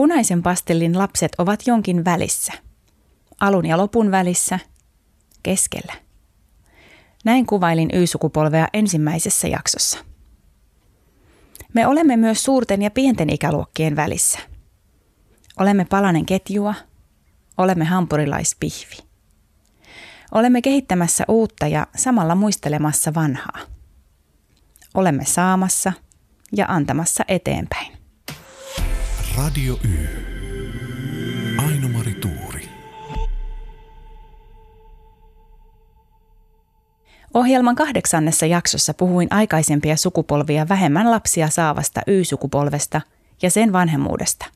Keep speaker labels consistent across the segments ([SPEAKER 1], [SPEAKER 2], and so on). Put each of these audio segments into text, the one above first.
[SPEAKER 1] Punaisen pastellin lapset ovat jonkin välissä. Alun ja lopun välissä, keskellä. Näin kuvailin Y-sukupolvea ensimmäisessä jaksossa. Me olemme myös suurten ja pienten ikäluokkien välissä. Olemme palanen ketjua, olemme hampurilaispihvi. Olemme kehittämässä uutta ja samalla muistelemassa vanhaa. Olemme saamassa ja antamassa eteenpäin. Radio Y. Aino-Mari Tuuri. Ohjelman kahdeksannessa jaksossa puhuin aikaisempia sukupolvia vähemmän lapsia saavasta Y-sukupolvesta ja sen vanhemmuudesta.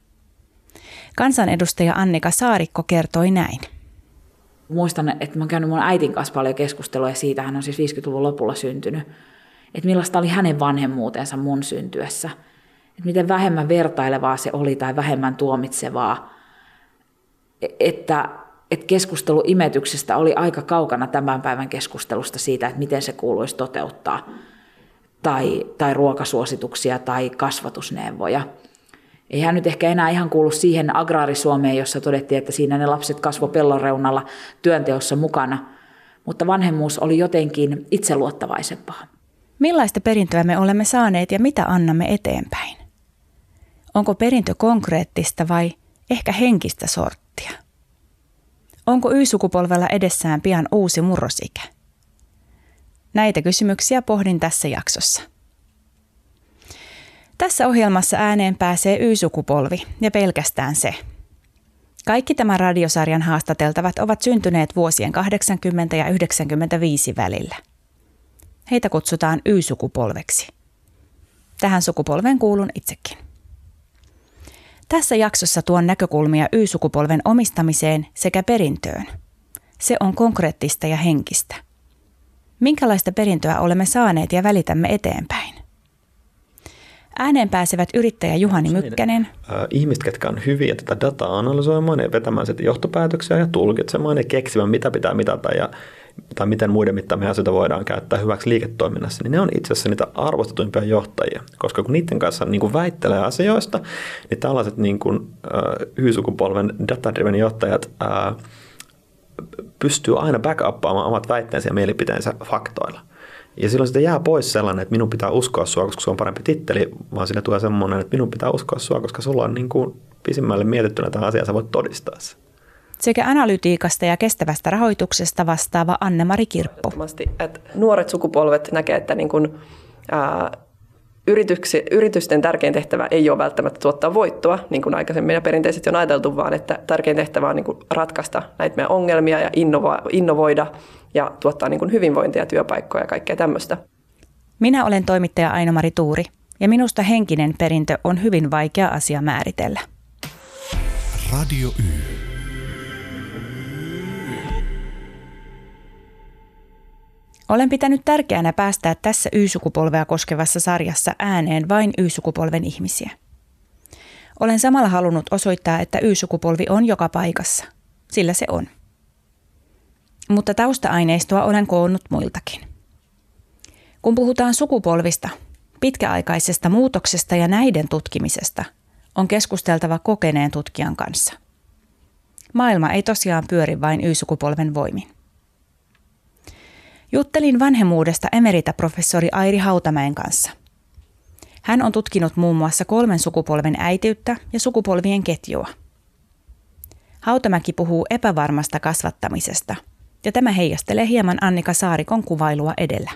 [SPEAKER 1] Kansanedustaja Annika Saarikko kertoi näin.
[SPEAKER 2] Muistan, että mä oon käynyt mun äitin kanssa paljon keskustelua siitä, hän on siis 50-luvun lopulla syntynyt, että millaista oli hänen vanhemmuutensa mun syntyessä – että miten vähemmän vertailevaa se oli tai vähemmän tuomitsevaa, että, että keskustelu imetyksestä oli aika kaukana tämän päivän keskustelusta siitä, että miten se kuuluisi toteuttaa, tai, tai ruokasuosituksia tai kasvatusneuvoja. Ei hän nyt ehkä enää ihan kuulu siihen agraarisuomeen, jossa todettiin, että siinä ne lapset kasvo pellon reunalla työnteossa mukana, mutta vanhemmuus oli jotenkin itseluottavaisempaa.
[SPEAKER 1] Millaista perintöä me olemme saaneet ja mitä annamme eteenpäin? Onko perintö konkreettista vai ehkä henkistä sorttia? Onko Y-sukupolvella edessään pian uusi murrosikä? Näitä kysymyksiä pohdin tässä jaksossa. Tässä ohjelmassa ääneen pääsee Y-sukupolvi ja pelkästään se. Kaikki tämän radiosarjan haastateltavat ovat syntyneet vuosien 80 ja 95 välillä. Heitä kutsutaan Y-sukupolveksi. Tähän sukupolven kuulun itsekin. Tässä jaksossa tuon näkökulmia Y-sukupolven omistamiseen sekä perintöön. Se on konkreettista ja henkistä. Minkälaista perintöä olemme saaneet ja välitämme eteenpäin? Ääneen pääsevät yrittäjä Juhani Mykkänen.
[SPEAKER 3] Ihmiset, ketkä on hyviä tätä dataa analysoimaan ja vetämään sitten johtopäätöksiä ja tulkitsemaan ja keksimään, mitä pitää mitata ja tai miten muiden mittaamia asioita voidaan käyttää hyväksi liiketoiminnassa, niin ne on itse asiassa niitä arvostetuimpia johtajia. Koska kun niiden kanssa niin kuin väittelee asioista, niin tällaiset niin kuin, äh, Y-sukupolven data-driven johtajat äh, pystyy aina backuppaamaan omat väitteensä ja mielipiteensä faktoilla. Ja silloin sitten jää pois sellainen, että minun pitää uskoa sua, koska se on parempi titteli, vaan sinne tulee semmoinen, että minun pitää uskoa sua, koska sulla on niin kuin pisimmälle mietittynä tämä asia, sä voit todistaa se
[SPEAKER 1] sekä analytiikasta ja kestävästä rahoituksesta vastaava Anne-Mari Kirppu.
[SPEAKER 4] Että nuoret sukupolvet näkevät, että niin kuin, ää, yrityksi, yritysten tärkein tehtävä ei ole välttämättä tuottaa voittoa, niin kuin aikaisemmin ja perinteisesti on ajateltu, vaan että tärkein tehtävä on niin kuin ratkaista näitä meidän ongelmia ja innova, innovoida ja tuottaa niin kuin hyvinvointia, työpaikkoja ja kaikkea tämmöistä.
[SPEAKER 1] Minä olen toimittaja Aino-Mari Tuuri ja minusta henkinen perintö on hyvin vaikea asia määritellä. Radio Y. Olen pitänyt tärkeänä päästää tässä Y-sukupolvea koskevassa sarjassa ääneen vain Y-sukupolven ihmisiä. Olen samalla halunnut osoittaa, että Y-sukupolvi on joka paikassa, sillä se on. Mutta tausta-aineistoa olen koonnut muiltakin. Kun puhutaan sukupolvista, pitkäaikaisesta muutoksesta ja näiden tutkimisesta, on keskusteltava kokeneen tutkijan kanssa. Maailma ei tosiaan pyöri vain Y-sukupolven voimin. Juttelin vanhemmuudesta emerita-professori Airi Hautamäen kanssa. Hän on tutkinut muun muassa kolmen sukupolven äitiyttä ja sukupolvien ketjua. Hautamäki puhuu epävarmasta kasvattamisesta, ja tämä heijastelee hieman Annika Saarikon kuvailua edellä.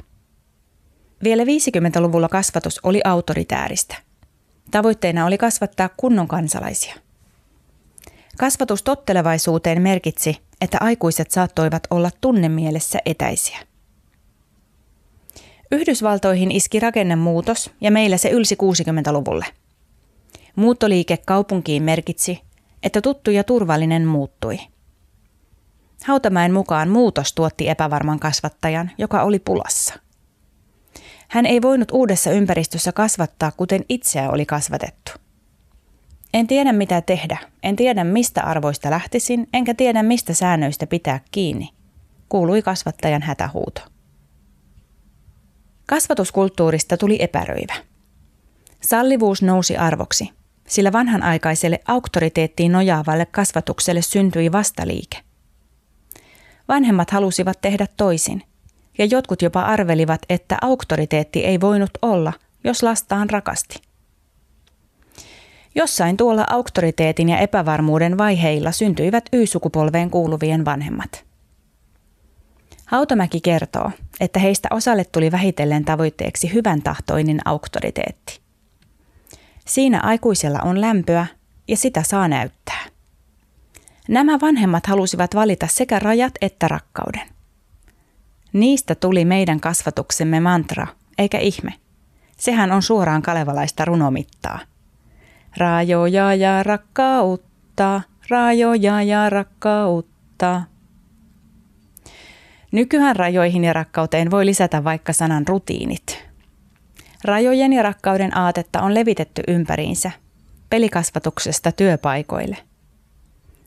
[SPEAKER 1] Vielä 50-luvulla kasvatus oli autoritääristä. Tavoitteena oli kasvattaa kunnon kansalaisia. Kasvatus tottelevaisuuteen merkitsi, että aikuiset saattoivat olla tunnemielessä etäisiä. Yhdysvaltoihin iski rakennemuutos ja meillä se ylsi 60-luvulle. Muuttoliike kaupunkiin merkitsi, että tuttu ja turvallinen muuttui. Hautamäen mukaan muutos tuotti epävarman kasvattajan, joka oli pulassa. Hän ei voinut uudessa ympäristössä kasvattaa, kuten itseä oli kasvatettu. En tiedä mitä tehdä, en tiedä mistä arvoista lähtisin, enkä tiedä mistä säännöistä pitää kiinni, kuului kasvattajan hätähuuto. Kasvatuskulttuurista tuli epäröivä. Sallivuus nousi arvoksi. sillä vanhanaikaiselle auktoriteettiin nojaavalle kasvatukselle syntyi vastaliike. Vanhemmat halusivat tehdä toisin, ja jotkut jopa arvelivat, että auktoriteetti ei voinut olla, jos lastaan rakasti. Jossain tuolla auktoriteetin ja epävarmuuden vaiheilla syntyivät Y-sukupolveen kuuluvien vanhemmat. Hautamäki kertoo, että heistä osalle tuli vähitellen tavoitteeksi hyvän tahtoinen auktoriteetti. Siinä aikuisella on lämpöä ja sitä saa näyttää. Nämä vanhemmat halusivat valita sekä rajat että rakkauden. Niistä tuli meidän kasvatuksemme mantra, eikä ihme. Sehän on suoraan kalevalaista runomittaa. Rajoja ja rakkautta, rajoja ja rakkautta. Nykyään rajoihin ja rakkauteen voi lisätä vaikka sanan rutiinit. Rajojen ja rakkauden aatetta on levitetty ympäriinsä, pelikasvatuksesta työpaikoille.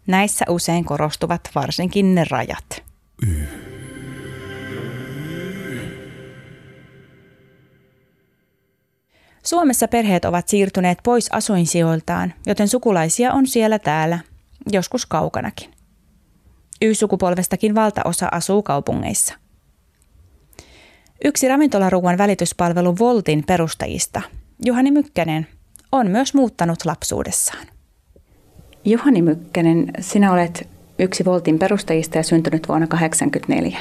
[SPEAKER 1] Näissä usein korostuvat varsinkin ne rajat. Suomessa perheet ovat siirtyneet pois asuinsijoiltaan, joten sukulaisia on siellä täällä, joskus kaukanakin. Y-sukupolvestakin valtaosa asuu kaupungeissa. Yksi ravintolaruuan välityspalvelu Voltin perustajista, Juhani Mykkänen, on myös muuttanut lapsuudessaan. Juhani Mykkänen, sinä olet yksi Voltin perustajista ja syntynyt vuonna 1984.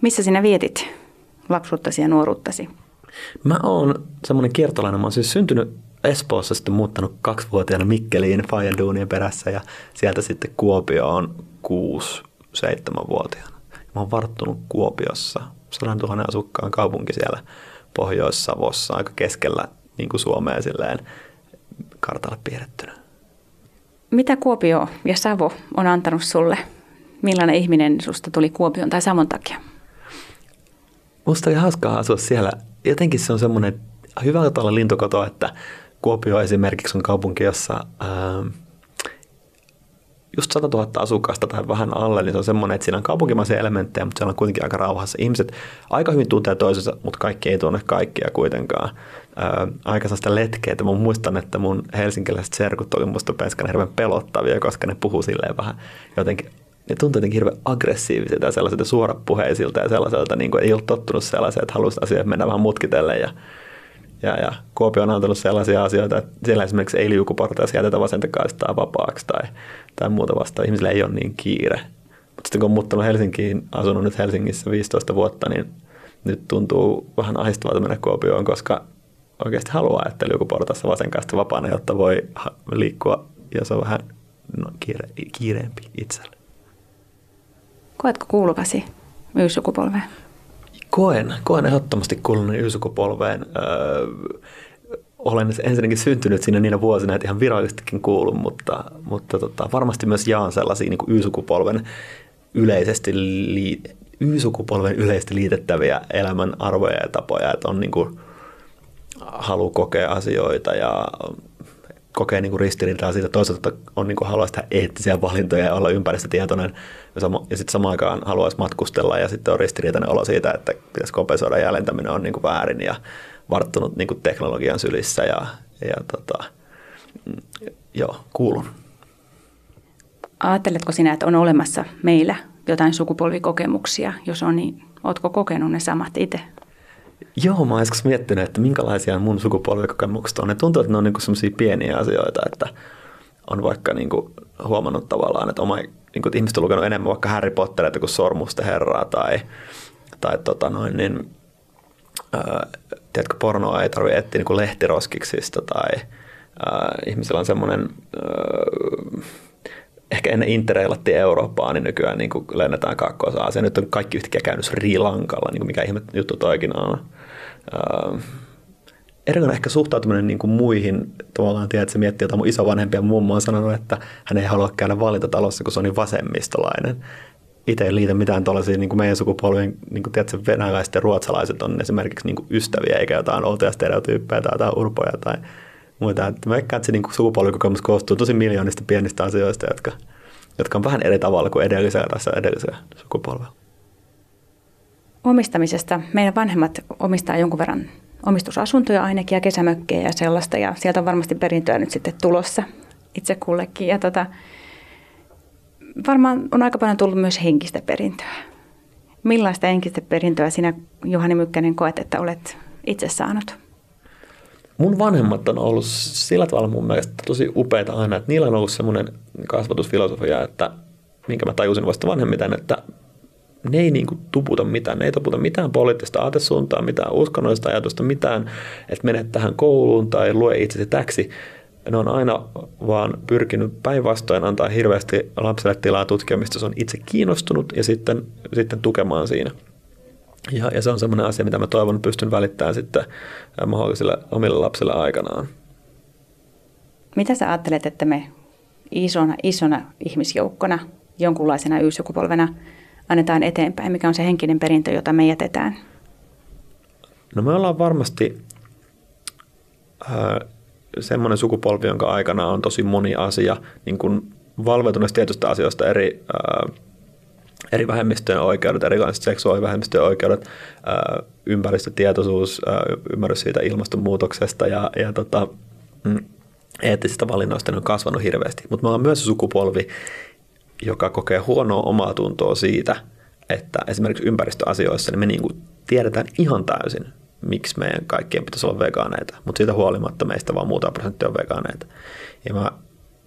[SPEAKER 1] Missä sinä vietit lapsuuttasi ja nuoruuttasi?
[SPEAKER 3] Mä oon semmoinen kiertolainen. Mä oon siis syntynyt Espoossa sitten muuttanut kaksivuotiaana Mikkeliin Fajaduunien perässä ja sieltä sitten Kuopioon kuusi, seitsemänvuotiaana. Mä oon varttunut Kuopiossa, 100 000 asukkaan kaupunki siellä Pohjois-Savossa, aika keskellä niin kuin Suomea silleen kartalle piirrettynä.
[SPEAKER 1] Mitä Kuopio ja Savo on antanut sulle? Millainen ihminen susta tuli Kuopion tai Savon takia?
[SPEAKER 3] Musta oli hauskaa asua siellä. Jotenkin se on semmoinen hyvä olla lintukoto, että Kuopio esimerkiksi on kaupunki, jossa ää, just 100 000 asukasta tai vähän alle, niin se on semmoinen, että siinä on kaupunkimaisia elementtejä, mutta siellä on kuitenkin aika rauhassa. Ihmiset aika hyvin tuntee toisensa, mutta kaikki ei tunne kaikkia kuitenkaan. Ää, aika sellaista letkeä, että mä muistan, että mun helsinkiläiset serkut oli musta penskän hirveän pelottavia, koska ne puhuu silleen vähän jotenkin ne tuntui jotenkin hirveän aggressiivisilta ja sellaisilta suorapuheisilta ja sellaiselta, niin kuin ei ollut tottunut sellaiseen, että halusi asiat mennä vähän mutkitellen ja ja, ja Kuopio on antanut sellaisia asioita, että siellä esimerkiksi ei liukuportaissa jätetä vasenta kaistaa vapaaksi tai, tai muuta vastaan. Ihmisillä ei ole niin kiire. Mutta sitten kun on muuttanut Helsinkiin, asunut nyt Helsingissä 15 vuotta, niin nyt tuntuu vähän ahdistavalta mennä Kuopioon, koska oikeasti haluaa, että liukuportaissa vasen kaista vapaana, jotta voi liikkua ja se on vähän no, kiire, kiireempi itselle.
[SPEAKER 1] Koetko kuuluvasi Y-sukupolveen?
[SPEAKER 3] Koen, koen ehdottomasti kuulunut Y-sukupolveen. Öö, olen ensinnäkin syntynyt siinä niinä vuosina, että ihan virallisestikin kuulun, mutta, mutta tota, varmasti myös jaan sellaisia niin Y-sukupolven yleisesti li, Y-sukupolven yleisesti liitettäviä elämän arvoja ja tapoja, että on niin kuin, halu kokea asioita ja kokee niin ristiriitaa siitä. Toisaalta on niin kuin, haluaisi tehdä eettisiä valintoja ja olla ympäristötietoinen ja, sama, ja sitten samaan aikaan haluaisi matkustella ja sitten on ristiriitainen olo siitä, että pitäisi kompensoida ja lentäminen on niin kuin väärin ja varttunut niin kuin teknologian sylissä ja, ja tota, joo, kuulun.
[SPEAKER 1] Ajatteletko sinä, että on olemassa meillä jotain sukupolvikokemuksia? Jos on, niin oletko kokenut ne samat itse?
[SPEAKER 3] Joo, mä oon miettinyt, että minkälaisia mun sukupolvikokemukset on. Ne tuntuu, että ne on niinku sellaisia pieniä asioita, että on vaikka niinku huomannut tavallaan, että, oma, niinku, että ihmiset on lukenut enemmän vaikka Harry Pottereita kuin Sormusten herraa tai, tai tota noin, niin, ää, tiedätkö, pornoa ei tarvitse etsiä niinku lehtiroskiksista tai ää, ihmisillä on semmoinen ehkä ennen interreilattiin Eurooppaan, niin nykyään niin kuin lennetään Kaakkois-Aasiaan. Nyt on kaikki yhtäkkiä käynyt Sri Lankalla, niin kuin mikä ihme juttu toikin on. Uh, erikoinen ehkä suhtautuminen niin kuin muihin, tavallaan tiedät, että se miettii jotain mun isovanhempia. Mummo on sanonut, että hän ei halua käydä valintatalossa, kun se on niin vasemmistolainen. Itse ei liitä mitään tuollaisia niin kuin meidän sukupolvien, niin kuin tiedät, venäläiset ja ruotsalaiset on esimerkiksi niin kuin ystäviä, eikä jotain outoja stereotyyppejä tai jotain urpoja tai muita. Että mä että se niin sukupolvikokemus koostuu tosi miljoonista pienistä asioista, jotka, jotka on vähän eri tavalla kuin edellisellä tässä edellisellä sukupolvella.
[SPEAKER 1] Omistamisesta. Meidän vanhemmat omistaa jonkun verran omistusasuntoja ainakin ja kesämökkejä ja sellaista. Ja sieltä on varmasti perintöä nyt sitten tulossa itse kullekin. Ja tota, varmaan on aika paljon tullut myös henkistä perintöä. Millaista henkistä perintöä sinä, Juhani Mykkänen, koet, että olet itse saanut?
[SPEAKER 3] Mun vanhemmat on ollut sillä tavalla mun mielestä tosi upeita aina, että niillä on ollut semmoinen kasvatusfilosofia, että minkä mä tajusin vasta vanhemmiten, että ne ei niin kuin tuputa mitään, ne ei tuputa mitään poliittista aatesuuntaa, mitään uskonnollista ajatusta, mitään, että menet tähän kouluun tai lue itsesi täksi. Ne on aina vaan pyrkinyt päinvastoin antaa hirveästi lapselle tilaa tutkimista, se on itse kiinnostunut ja sitten, sitten tukemaan siinä. Ja, ja se on semmoinen asia, mitä mä toivon, että pystyn välittämään sitten mahdollisille omille lapsille aikanaan.
[SPEAKER 1] Mitä sä ajattelet, että me isona, isona ihmisjoukkona, jonkunlaisena Y-sukupolvena annetaan eteenpäin? Mikä on se henkinen perintö, jota me jätetään?
[SPEAKER 3] No me ollaan varmasti äh, semmoinen sukupolvi, jonka aikana on tosi moni asia niin kuin tietystä asioista eri äh, eri vähemmistöjen oikeudet, erilaiset seksuaalivähemmistöjen oikeudet, ympäristötietoisuus, ymmärrys siitä ilmastonmuutoksesta ja, ja tota, mm, eettisistä valinnoista on kasvanut hirveästi. Mutta me ollaan myös sukupolvi, joka kokee huonoa omaa tuntoa siitä, että esimerkiksi ympäristöasioissa niin me niin kuin tiedetään ihan täysin, miksi meidän kaikkien pitäisi olla vegaaneita, mutta siitä huolimatta meistä vaan muutama prosentti on vegaaneita. Ja mä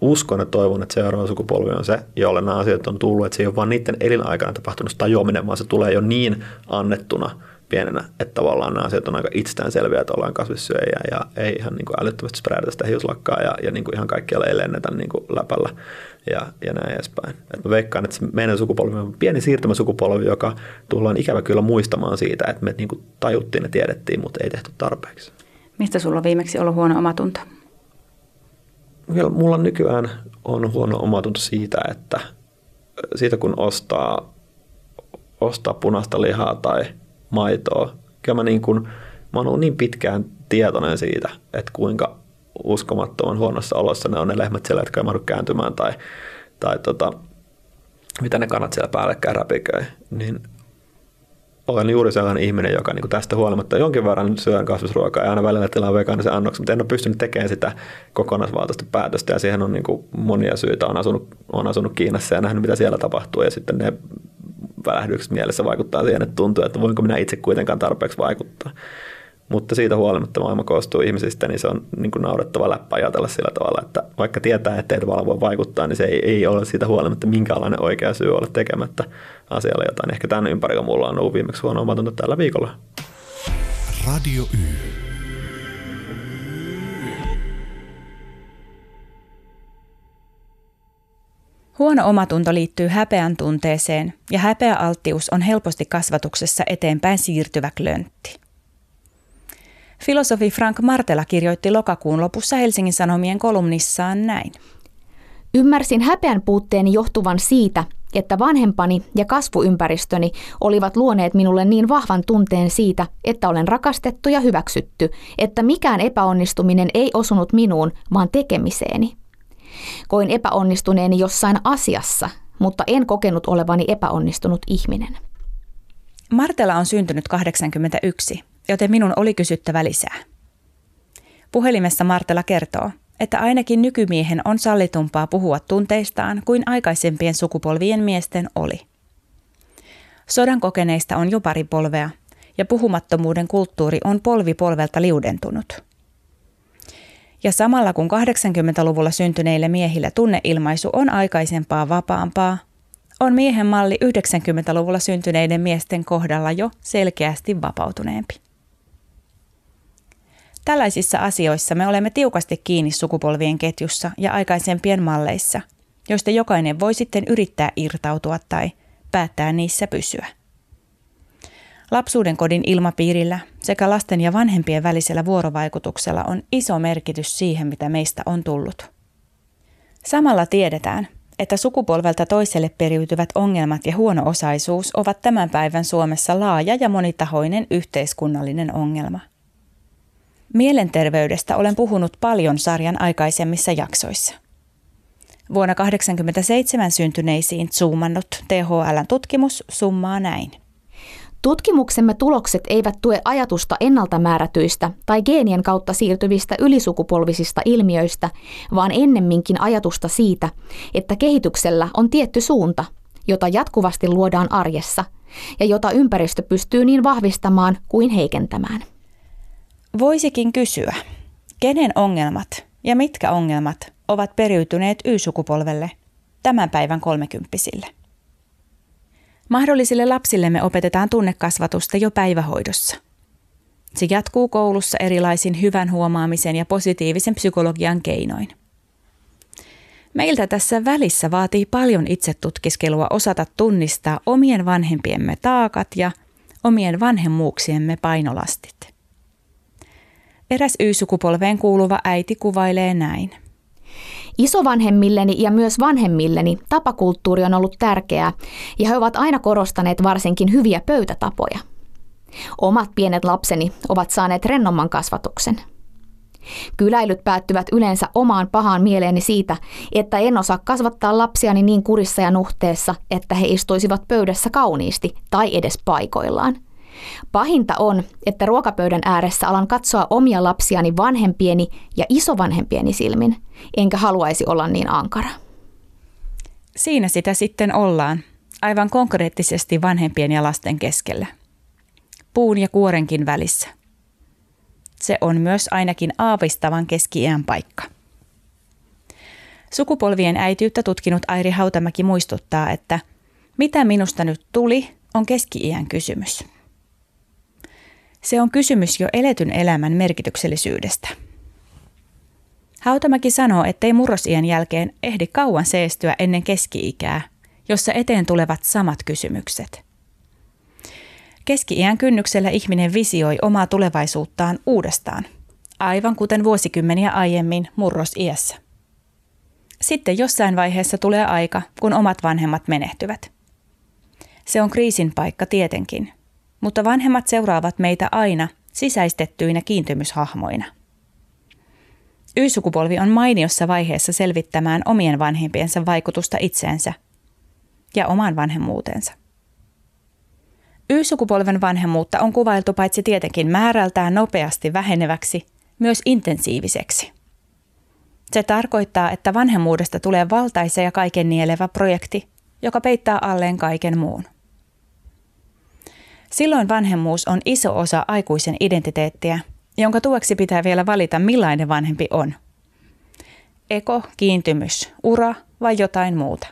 [SPEAKER 3] uskon ja toivon, että seuraava sukupolvi on se, jolle nämä asiat on tullut, että se ei ole vain niiden elinaikana tapahtunut tajuaminen, vaan se tulee jo niin annettuna pienenä, että tavallaan nämä asiat on aika itsestäänselviä, että ollaan kasvissyöjiä ja ei ihan niin kuin älyttömästi sprädätä sitä hiuslakkaa ja, ja niin kuin ihan kaikkialla ei lennetä niin kuin läpällä ja, ja näin edespäin. Et mä veikkaan, että meidän sukupolvi on pieni siirtymäsukupolvi, joka tullaan ikävä kyllä muistamaan siitä, että me niin kuin tajuttiin ja tiedettiin, mutta ei tehty tarpeeksi.
[SPEAKER 1] Mistä sulla on viimeksi ollut huono omatunto?
[SPEAKER 3] Mulla nykyään on huono omatunto siitä, että siitä kun ostaa, ostaa punaista lihaa tai maitoa, kyllä mä, niin kuin, mä oon ollut niin pitkään tietoinen siitä, että kuinka uskomattoman huonossa olossa ne on ne lehmät siellä, jotka ei mahdu kääntymään tai, tai tota, mitä ne kannat siellä päällekkäin räpiköi, niin olen juuri sellainen ihminen, joka niin tästä huolimatta jonkin verran syön kasvisruokaa ja aina välillä tilaa vegaanisen annoksen, mutta en ole pystynyt tekemään sitä kokonaisvaltaista päätöstä ja siihen on niin kuin monia syitä. Olen asunut, olen asunut Kiinassa ja nähnyt, mitä siellä tapahtuu ja sitten ne välähdykset mielessä vaikuttaa siihen, että tuntuu, että voinko minä itse kuitenkaan tarpeeksi vaikuttaa. Mutta siitä huolimatta maailma koostuu ihmisistä, niin se on niin kuin naurettava läppä ajatella sillä tavalla, että vaikka tietää, että tavallaan voi vaikuttaa, niin se ei, ei ole siitä huolimatta minkäänlainen oikea syy olla tekemättä asialle jotain. Ehkä tämän ympärillä mulla on ollut viimeksi huono omatunto tällä viikolla. Radio Y.
[SPEAKER 1] Huono omatunto liittyy häpeän tunteeseen ja häpeäalttius on helposti kasvatuksessa eteenpäin siirtyvä klöntti. Filosofi Frank Martela kirjoitti lokakuun lopussa Helsingin Sanomien kolumnissaan näin.
[SPEAKER 5] Ymmärsin häpeän puutteeni johtuvan siitä, että vanhempani ja kasvuympäristöni olivat luoneet minulle niin vahvan tunteen siitä, että olen rakastettu ja hyväksytty, että mikään epäonnistuminen ei osunut minuun, vaan tekemiseeni. Koin epäonnistuneeni jossain asiassa, mutta en kokenut olevani epäonnistunut ihminen.
[SPEAKER 1] Martela on syntynyt 81 joten minun oli kysyttävä lisää. Puhelimessa Martela kertoo, että ainakin nykymiehen on sallitumpaa puhua tunteistaan kuin aikaisempien sukupolvien miesten oli. Sodan kokeneista on jo pari polvea, ja puhumattomuuden kulttuuri on polvi polvelta liudentunut. Ja samalla kun 80-luvulla syntyneille miehillä tunneilmaisu on aikaisempaa vapaampaa, on miehen malli 90-luvulla syntyneiden miesten kohdalla jo selkeästi vapautuneempi. Tällaisissa asioissa me olemme tiukasti kiinni sukupolvien ketjussa ja aikaisempien malleissa, joista jokainen voi sitten yrittää irtautua tai päättää niissä pysyä. Lapsuuden kodin ilmapiirillä sekä lasten ja vanhempien välisellä vuorovaikutuksella on iso merkitys siihen, mitä meistä on tullut. Samalla tiedetään, että sukupolvelta toiselle periytyvät ongelmat ja huono-osaisuus ovat tämän päivän Suomessa laaja ja monitahoinen yhteiskunnallinen ongelma – Mielenterveydestä olen puhunut paljon sarjan aikaisemmissa jaksoissa. Vuonna 1987 syntyneisiin zoomannut THLn tutkimus summaa näin.
[SPEAKER 5] Tutkimuksemme tulokset eivät tue ajatusta ennalta määrätyistä tai geenien kautta siirtyvistä ylisukupolvisista ilmiöistä, vaan ennemminkin ajatusta siitä, että kehityksellä on tietty suunta, jota jatkuvasti luodaan arjessa ja jota ympäristö pystyy niin vahvistamaan kuin heikentämään.
[SPEAKER 1] Voisikin kysyä, kenen ongelmat ja mitkä ongelmat ovat periytyneet Y-sukupolvelle tämän päivän kolmekymppisille? Mahdollisille lapsillemme opetetaan tunnekasvatusta jo päivähoidossa. Se jatkuu koulussa erilaisin hyvän huomaamisen ja positiivisen psykologian keinoin. Meiltä tässä välissä vaatii paljon itsetutkiskelua osata tunnistaa omien vanhempiemme taakat ja omien vanhemmuuksiemme painolastit. Eräs Y-sukupolveen kuuluva äiti kuvailee näin –
[SPEAKER 5] Isovanhemmilleni ja myös vanhemmilleni tapakulttuuri on ollut tärkeää ja he ovat aina korostaneet varsinkin hyviä pöytätapoja. Omat pienet lapseni ovat saaneet rennomman kasvatuksen. Kyläilyt päättyvät yleensä omaan pahaan mieleeni siitä, että en osaa kasvattaa lapsiani niin kurissa ja nuhteessa, että he istuisivat pöydässä kauniisti tai edes paikoillaan – Pahinta on, että ruokapöydän ääressä alan katsoa omia lapsiani vanhempieni ja isovanhempieni silmin, enkä haluaisi olla niin ankara.
[SPEAKER 1] Siinä sitä sitten ollaan, aivan konkreettisesti vanhempien ja lasten keskellä. Puun ja kuorenkin välissä. Se on myös ainakin aavistavan keski paikka. Sukupolvien äitiyttä tutkinut Airi Hautamäki muistuttaa, että mitä minusta nyt tuli, on keski-iän kysymys. Se on kysymys jo eletyn elämän merkityksellisyydestä. Hautamäki sanoo, ettei murrosien jälkeen ehdi kauan seestyä ennen keski-ikää, jossa eteen tulevat samat kysymykset. Keski-iän kynnyksellä ihminen visioi omaa tulevaisuuttaan uudestaan, aivan kuten vuosikymmeniä aiemmin murrosiässä. Sitten jossain vaiheessa tulee aika, kun omat vanhemmat menehtyvät. Se on kriisin paikka tietenkin – mutta vanhemmat seuraavat meitä aina sisäistettyinä kiintymyshahmoina. Y-sukupolvi on mainiossa vaiheessa selvittämään omien vanhempiensa vaikutusta itseensä ja omaan vanhemmuutensa. Y-sukupolven vanhemmuutta on kuvailtu paitsi tietenkin määrältään nopeasti väheneväksi, myös intensiiviseksi. Se tarkoittaa, että vanhemmuudesta tulee valtaisa ja kaiken nielevä projekti, joka peittää alleen kaiken muun. Silloin vanhemmuus on iso osa aikuisen identiteettiä, jonka tueksi pitää vielä valita millainen vanhempi on. Eko, kiintymys, ura vai jotain muuta.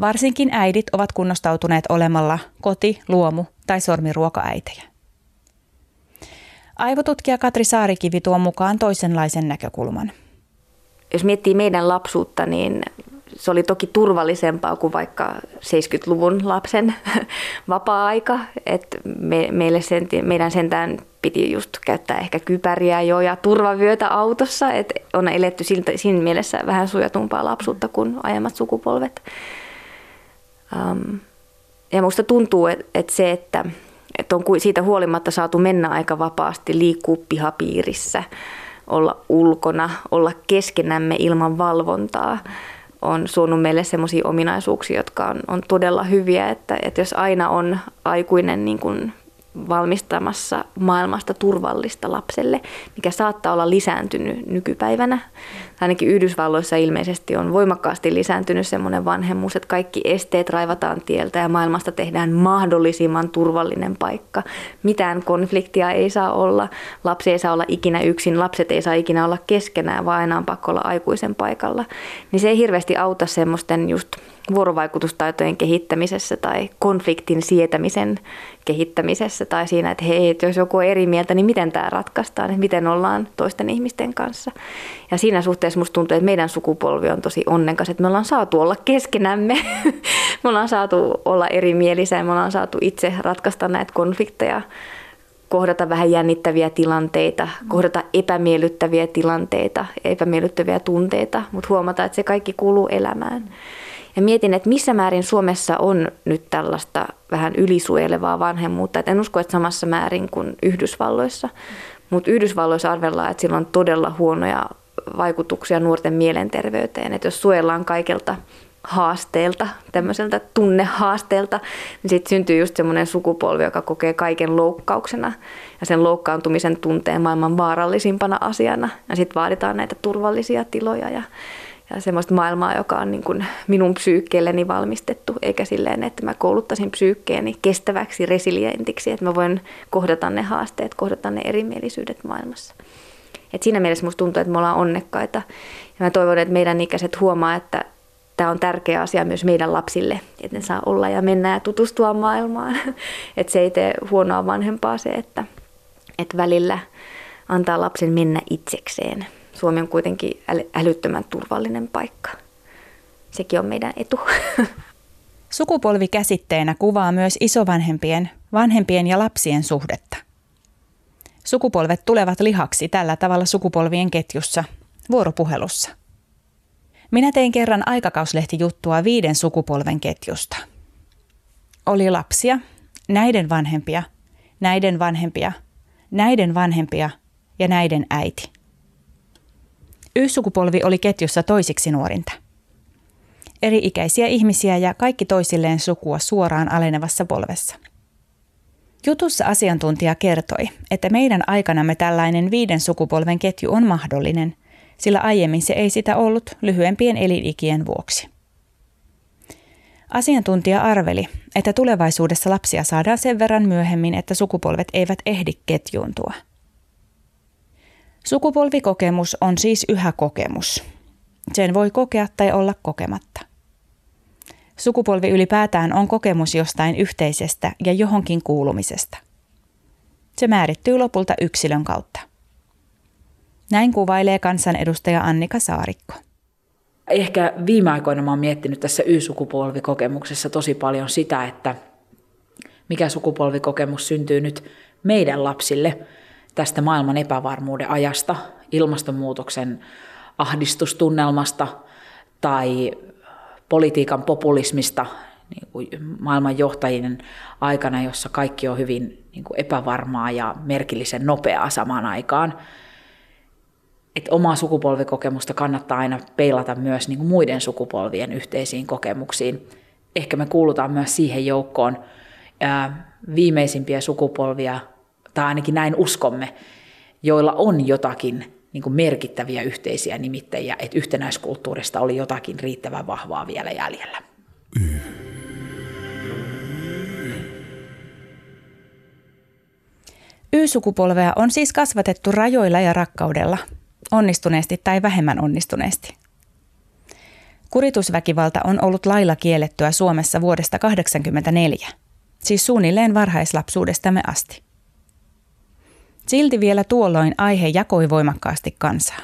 [SPEAKER 1] Varsinkin äidit ovat kunnostautuneet olemalla koti, luomu tai sormiruokaäitejä. Aivotutkija Katri Saarikivi tuo mukaan toisenlaisen näkökulman.
[SPEAKER 6] Jos miettii meidän lapsuutta, niin se oli toki turvallisempaa kuin vaikka 70-luvun lapsen vapaa-aika. Et me, meille sen, meidän sentään piti just käyttää ehkä kypäriä jo ja turvavyötä autossa. Et on eletty siltä, siinä mielessä vähän sujatumpaa lapsuutta kuin aiemmat sukupolvet. Um, ja musta tuntuu, että et se, että et on siitä huolimatta saatu mennä aika vapaasti, liikkuu pihapiirissä, olla ulkona, olla keskenämme ilman valvontaa – on suonut meille sellaisia ominaisuuksia, jotka on, on todella hyviä, että, että jos aina on aikuinen niin kuin valmistamassa maailmasta turvallista lapselle, mikä saattaa olla lisääntynyt nykypäivänä. Ainakin Yhdysvalloissa ilmeisesti on voimakkaasti lisääntynyt semmoinen vanhemmuus, että kaikki esteet raivataan tieltä ja maailmasta tehdään mahdollisimman turvallinen paikka. Mitään konfliktia ei saa olla, lapsi ei saa olla ikinä yksin, lapset ei saa ikinä olla keskenään, vaan aina on pakko olla aikuisen paikalla. Niin se ei hirveästi auta semmoisten just vuorovaikutustaitojen kehittämisessä tai konfliktin sietämisen kehittämisessä tai siinä, että hei, että jos joku on eri mieltä, niin miten tämä ratkaistaan, että miten ollaan toisten ihmisten kanssa. Ja siinä suhteessa musta tuntuu, että meidän sukupolvi on tosi onnenkas, että me ollaan saatu olla keskenämme, me ollaan saatu olla erimielisiä, me ollaan saatu itse ratkaista näitä konflikteja, kohdata vähän jännittäviä tilanteita, kohdata epämiellyttäviä tilanteita, epämiellyttäviä tunteita, mutta huomata, että se kaikki kuuluu elämään. Ja mietin, että missä määrin Suomessa on nyt tällaista vähän ylisuojelevaa vanhemmuutta. Et en usko, että samassa määrin kuin Yhdysvalloissa. Mutta Yhdysvalloissa arvellaan, että sillä on todella huonoja vaikutuksia nuorten mielenterveyteen. Että jos suojellaan kaikelta haasteelta, tämmöiseltä tunnehaasteelta, niin sitten syntyy just semmoinen sukupolvi, joka kokee kaiken loukkauksena ja sen loukkaantumisen tunteen maailman vaarallisimpana asiana. Ja sitten vaaditaan näitä turvallisia tiloja ja, semmoista maailmaa, joka on niin kuin minun psyykkeelleni valmistettu, eikä silleen, että mä kouluttaisin psyykkeeni kestäväksi, resilientiksi, että mä voin kohdata ne haasteet, kohdata ne erimielisyydet maailmassa. Et siinä mielessä musta tuntuu, että me ollaan onnekkaita. Ja mä toivon, että meidän ikäiset huomaa, että tämä on tärkeä asia myös meidän lapsille, että ne saa olla ja mennä ja tutustua maailmaan. Että se ei tee huonoa vanhempaa se, että, että välillä antaa lapsen mennä itsekseen. Suomi on kuitenkin älyttömän turvallinen paikka. Sekin on meidän etu.
[SPEAKER 1] Sukupolvi käsitteenä kuvaa myös isovanhempien, vanhempien ja lapsien suhdetta. Sukupolvet tulevat lihaksi tällä tavalla sukupolvien ketjussa, vuoropuhelussa – minä tein kerran aikakauslehtijuttua viiden sukupolven ketjusta. Oli lapsia, näiden vanhempia, näiden vanhempia, näiden vanhempia ja näiden äiti. Y-sukupolvi oli ketjussa toisiksi nuorinta. Eri-ikäisiä ihmisiä ja kaikki toisilleen sukua suoraan alenevassa polvessa. Jutussa asiantuntija kertoi, että meidän aikanamme tällainen viiden sukupolven ketju on mahdollinen – sillä aiemmin se ei sitä ollut lyhyempien elinikien vuoksi. Asiantuntija arveli, että tulevaisuudessa lapsia saadaan sen verran myöhemmin, että sukupolvet eivät ehdi ketjuuntua. Sukupolvikokemus on siis yhä kokemus. Sen voi kokea tai olla kokematta. Sukupolvi ylipäätään on kokemus jostain yhteisestä ja johonkin kuulumisesta. Se määrittyy lopulta yksilön kautta. Näin kuvailee kansanedustaja Annika Saarikko.
[SPEAKER 2] Ehkä viime aikoina oon miettinyt tässä Y-sukupolvikokemuksessa tosi paljon sitä, että mikä sukupolvikokemus syntyy nyt meidän lapsille tästä maailman epävarmuuden ajasta, ilmastonmuutoksen ahdistustunnelmasta tai politiikan populismista niin kuin maailman johtajien aikana, jossa kaikki on hyvin niin kuin epävarmaa ja merkillisen nopeaa samaan aikaan – että omaa sukupolvikokemusta kannattaa aina peilata myös niin kuin muiden sukupolvien yhteisiin kokemuksiin. Ehkä me kuulutaan myös siihen joukkoon ää, viimeisimpiä sukupolvia, tai ainakin näin uskomme, joilla on jotakin niin kuin merkittäviä yhteisiä nimittäjiä, että yhtenäiskulttuurista oli jotakin riittävän vahvaa vielä jäljellä.
[SPEAKER 1] Y-sukupolvea on siis kasvatettu rajoilla ja rakkaudella – onnistuneesti tai vähemmän onnistuneesti. Kuritusväkivalta on ollut lailla kiellettyä Suomessa vuodesta 1984, siis suunnilleen varhaislapsuudestamme asti. Silti vielä tuolloin aihe jakoi voimakkaasti kansaa.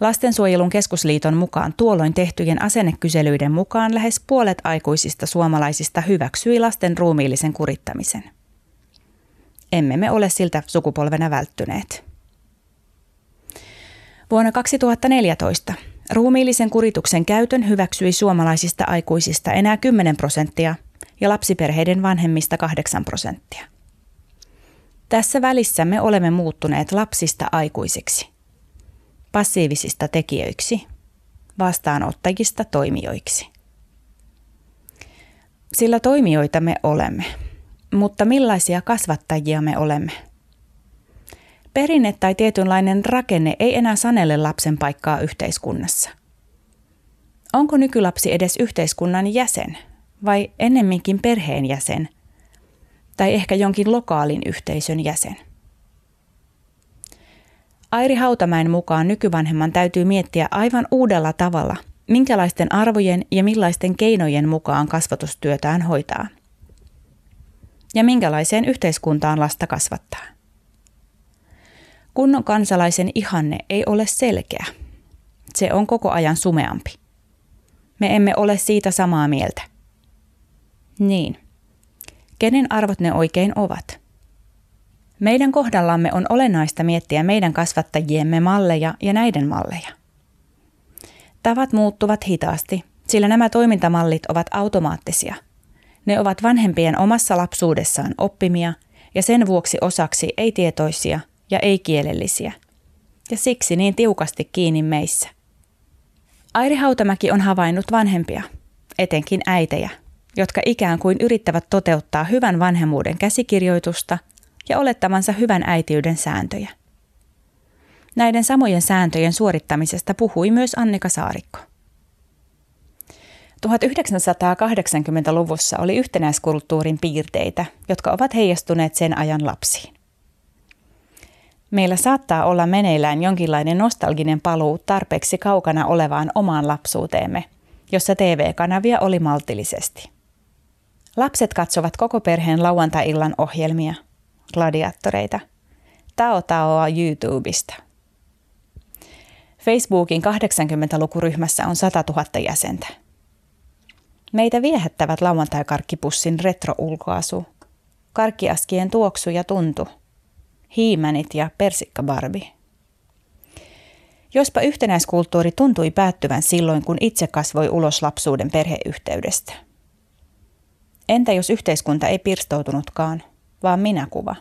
[SPEAKER 1] Lastensuojelun keskusliiton mukaan tuolloin tehtyjen asennekyselyiden mukaan lähes puolet aikuisista suomalaisista hyväksyi lasten ruumiillisen kurittamisen. Emme me ole siltä sukupolvena välttyneet. Vuonna 2014 ruumiillisen kurituksen käytön hyväksyi suomalaisista aikuisista enää 10 prosenttia ja lapsiperheiden vanhemmista 8 prosenttia. Tässä välissä me olemme muuttuneet lapsista aikuisiksi, passiivisista tekijöiksi, vastaanottajista toimijoiksi. Sillä toimijoita me olemme, mutta millaisia kasvattajia me olemme – Perinne tai tietynlainen rakenne ei enää sanele lapsen paikkaa yhteiskunnassa. Onko nykylapsi edes yhteiskunnan jäsen vai ennemminkin perheen jäsen tai ehkä jonkin lokaalin yhteisön jäsen? Airi Hautamäen mukaan nykyvanhemman täytyy miettiä aivan uudella tavalla, minkälaisten arvojen ja millaisten keinojen mukaan kasvatustyötään hoitaa. Ja minkälaiseen yhteiskuntaan lasta kasvattaa. Kunnon kansalaisen ihanne ei ole selkeä. Se on koko ajan sumeampi. Me emme ole siitä samaa mieltä. Niin. Kenen arvot ne oikein ovat? Meidän kohdallamme on olennaista miettiä meidän kasvattajiemme malleja ja näiden malleja. Tavat muuttuvat hitaasti, sillä nämä toimintamallit ovat automaattisia. Ne ovat vanhempien omassa lapsuudessaan oppimia ja sen vuoksi osaksi ei-tietoisia ja ei-kielellisiä, ja siksi niin tiukasti kiinni meissä. Airi Hautamäki on havainnut vanhempia, etenkin äitejä, jotka ikään kuin yrittävät toteuttaa hyvän vanhemmuuden käsikirjoitusta ja olettamansa hyvän äitiyden sääntöjä. Näiden samojen sääntöjen suorittamisesta puhui myös Annika Saarikko. 1980-luvussa oli yhtenäiskulttuurin piirteitä, jotka ovat heijastuneet sen ajan lapsiin. Meillä saattaa olla meneillään jonkinlainen nostalginen paluu tarpeeksi kaukana olevaan omaan lapsuuteemme, jossa TV-kanavia oli maltillisesti. Lapset katsovat koko perheen lauantai-illan ohjelmia, gladiattoreita, Tao Taoa YouTubesta. Facebookin 80-lukuryhmässä on 100 000 jäsentä. Meitä viehättävät lauantai-karkkipussin retro-ulkoasu, karkkiaskien tuoksu ja tuntu, hiimänit ja persikkabarbi. Jospa yhtenäiskulttuuri tuntui päättyvän silloin, kun itse kasvoi ulos lapsuuden perheyhteydestä. Entä jos yhteiskunta ei pirstoutunutkaan, vaan minäkuva?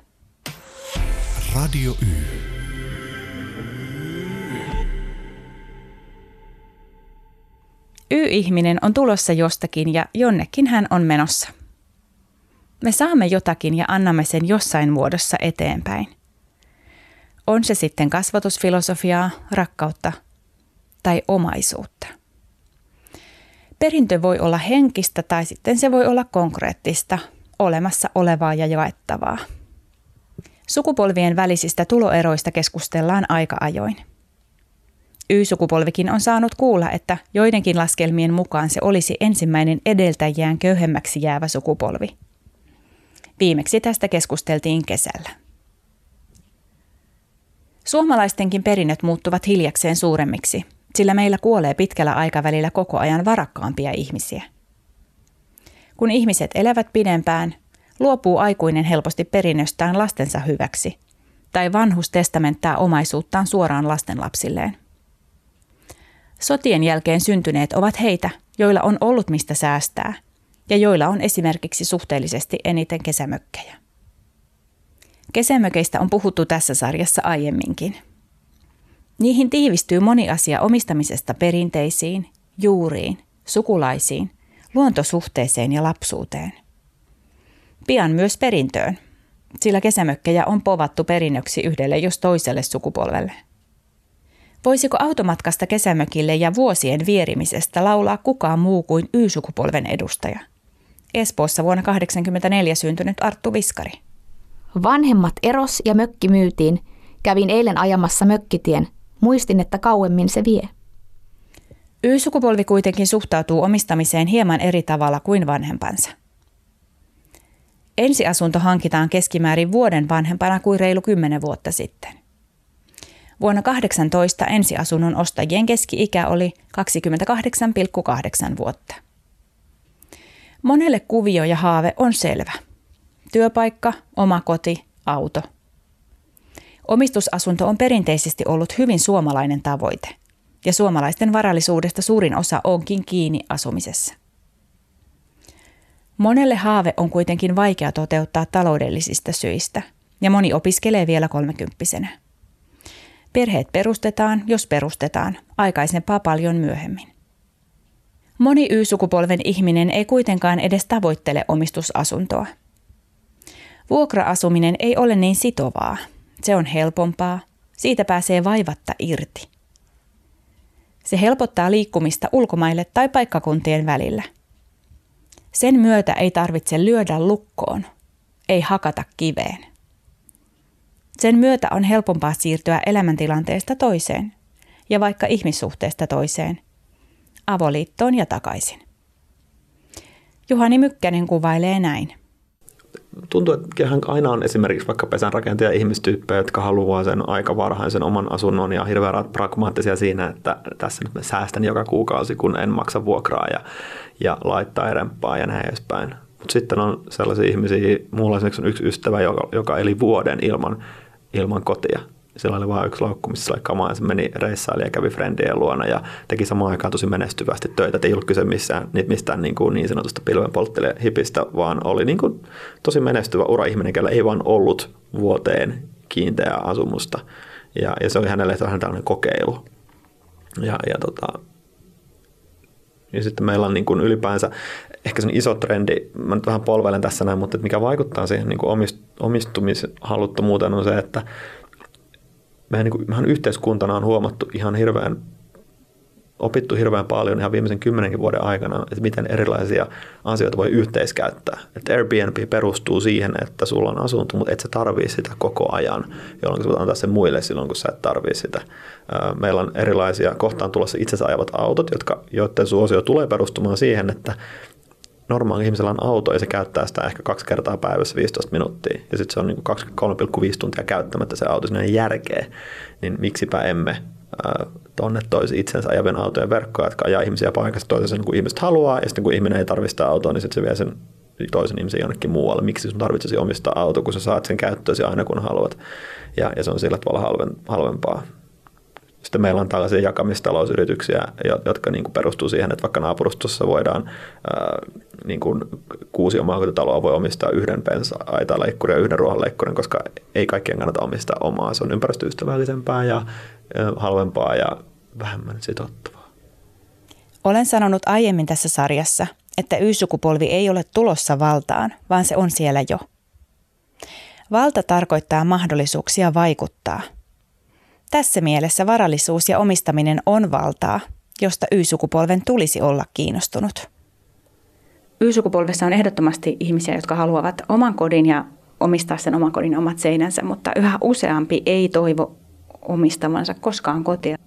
[SPEAKER 1] Radio Y. Y-ihminen on tulossa jostakin ja jonnekin hän on menossa. Me saamme jotakin ja annamme sen jossain muodossa eteenpäin. On se sitten kasvatusfilosofiaa, rakkautta tai omaisuutta. Perintö voi olla henkistä tai sitten se voi olla konkreettista, olemassa olevaa ja jaettavaa. Sukupolvien välisistä tuloeroista keskustellaan aika ajoin. Y-sukupolvikin on saanut kuulla, että joidenkin laskelmien mukaan se olisi ensimmäinen edeltäjään köyhemmäksi jäävä sukupolvi. Viimeksi tästä keskusteltiin kesällä. Suomalaistenkin perinnöt muuttuvat hiljakseen suuremmiksi, sillä meillä kuolee pitkällä aikavälillä koko ajan varakkaampia ihmisiä. Kun ihmiset elävät pidempään, luopuu aikuinen helposti perinnöstään lastensa hyväksi, tai vanhus testamenttaa omaisuuttaan suoraan lastenlapsilleen. Sotien jälkeen syntyneet ovat heitä, joilla on ollut mistä säästää ja joilla on esimerkiksi suhteellisesti eniten kesämökkejä. Kesämökeistä on puhuttu tässä sarjassa aiemminkin. Niihin tiivistyy moni asia omistamisesta perinteisiin, juuriin, sukulaisiin, luontosuhteeseen ja lapsuuteen. Pian myös perintöön, sillä kesämökkejä on povattu perinnöksi yhdelle jos toiselle sukupolvelle. Voisiko automatkasta kesämökille ja vuosien vierimisestä laulaa kukaan muu kuin Y-sukupolven edustaja? Espoossa vuonna 1984 syntynyt Arttu Viskari.
[SPEAKER 5] Vanhemmat eros ja mökki myytiin. Kävin eilen ajamassa mökkitien. Muistin, että kauemmin se vie.
[SPEAKER 1] Y-sukupolvi kuitenkin suhtautuu omistamiseen hieman eri tavalla kuin vanhempansa. Ensiasunto hankitaan keskimäärin vuoden vanhempana kuin reilu kymmenen vuotta sitten. Vuonna 18 ensiasunnon ostajien keski-ikä oli 28,8 vuotta. Monelle kuvio ja haave on selvä. Työpaikka, oma koti, auto. Omistusasunto on perinteisesti ollut hyvin suomalainen tavoite, ja suomalaisten varallisuudesta suurin osa onkin kiinni asumisessa. Monelle haave on kuitenkin vaikea toteuttaa taloudellisista syistä, ja moni opiskelee vielä kolmekymppisenä. Perheet perustetaan, jos perustetaan, aikaisempaa paljon myöhemmin. Moni Y-sukupolven ihminen ei kuitenkaan edes tavoittele omistusasuntoa. Vuokra-asuminen ei ole niin sitovaa. Se on helpompaa. Siitä pääsee vaivatta irti. Se helpottaa liikkumista ulkomaille tai paikkakuntien välillä. Sen myötä ei tarvitse lyödä lukkoon, ei hakata kiveen. Sen myötä on helpompaa siirtyä elämäntilanteesta toiseen ja vaikka ihmissuhteesta toiseen, avoliittoon ja takaisin. Juhani Mykkänen kuvailee näin.
[SPEAKER 3] Tuntuu, että aina on esimerkiksi vaikka pesänrakentaja ihmistyyppejä, jotka haluaa sen aika varhaisen oman asunnon ja hirveän pragmaattisia siinä, että tässä nyt mä säästän joka kuukausi, kun en maksa vuokraa ja, ja laittaa erempaa ja näin edespäin. Mutta sitten on sellaisia ihmisiä, mulla on yksi ystävä, joka, joka eli vuoden ilman ilman kotia. Sillä oli vain yksi laukku, missä oli kamaa ja se meni reissaili ja kävi friendien luona ja teki samaan aikaan tosi menestyvästi töitä. Et ei ollut kyse missään, mistään niin, kuin niin sanotusta pilvenpolttille hipistä, vaan oli niin kuin tosi menestyvä ura-ihminen, kellä ei vaan ollut vuoteen kiinteää asumusta. Ja, ja se oli hänelle tällainen kokeilu. Ja, ja tota, Ja sitten meillä on niin kuin ylipäänsä ehkä sen iso trendi, mä nyt vähän polveilen tässä näin, mutta mikä vaikuttaa siihen niin kuin omistumishaluttomuuteen on se, että mehän, niin kuin, mehän yhteiskuntana on huomattu ihan hirveän opittu hirveän paljon ihan viimeisen kymmenenkin vuoden aikana, että miten erilaisia asioita voi yhteiskäyttää. Että Airbnb perustuu siihen, että sulla on asunto, mutta et sä tarvii sitä koko ajan, jolloin sä voit antaa sen muille silloin, kun sä et tarvii sitä. Meillä on erilaisia kohtaan tulossa itsensä ajavat autot, jotka, joiden suosio tulee perustumaan siihen, että normaali ihmisellä on auto ja se käyttää sitä ehkä kaksi kertaa päivässä 15 minuuttia ja sitten se on niin 23,5 tuntia käyttämättä se auto, sinne järkeä, niin miksipä emme tonne toisi itsensä ajavien autojen verkkoja, jotka ajaa ihmisiä paikasta toiseen kun ihmiset haluaa, ja sitten kun ihminen ei tarvista autoa, niin sitten se vie sen toisen ihmisen jonnekin muualle. Miksi sun tarvitsisi omistaa auto, kun sä saat sen käyttöösi aina kun haluat, ja, ja se on sillä tavalla halven, halvempaa. Sitten meillä on tällaisia jakamistalousyrityksiä, jotka niin kuin perustuu siihen, että vaikka naapurustossa voidaan ää, niin kuin kuusi omakotitaloa voi omistaa yhden pensa-aitaleikkurin ja yhden ruohonleikkurin, koska ei kaikkien kannata omistaa omaa. Se on ympäristöystävällisempää ja halvempaa ja vähemmän sitouttavaa.
[SPEAKER 1] Olen sanonut aiemmin tässä sarjassa, että Y-sukupolvi ei ole tulossa valtaan, vaan se on siellä jo. Valta tarkoittaa mahdollisuuksia vaikuttaa. Tässä mielessä varallisuus ja omistaminen on valtaa, josta Y-sukupolven tulisi olla kiinnostunut. Y-sukupolvessa on ehdottomasti ihmisiä, jotka haluavat oman kodin ja omistaa sen oman kodin omat seinänsä, mutta yhä useampi ei toivo omistavansa koskaan kotia.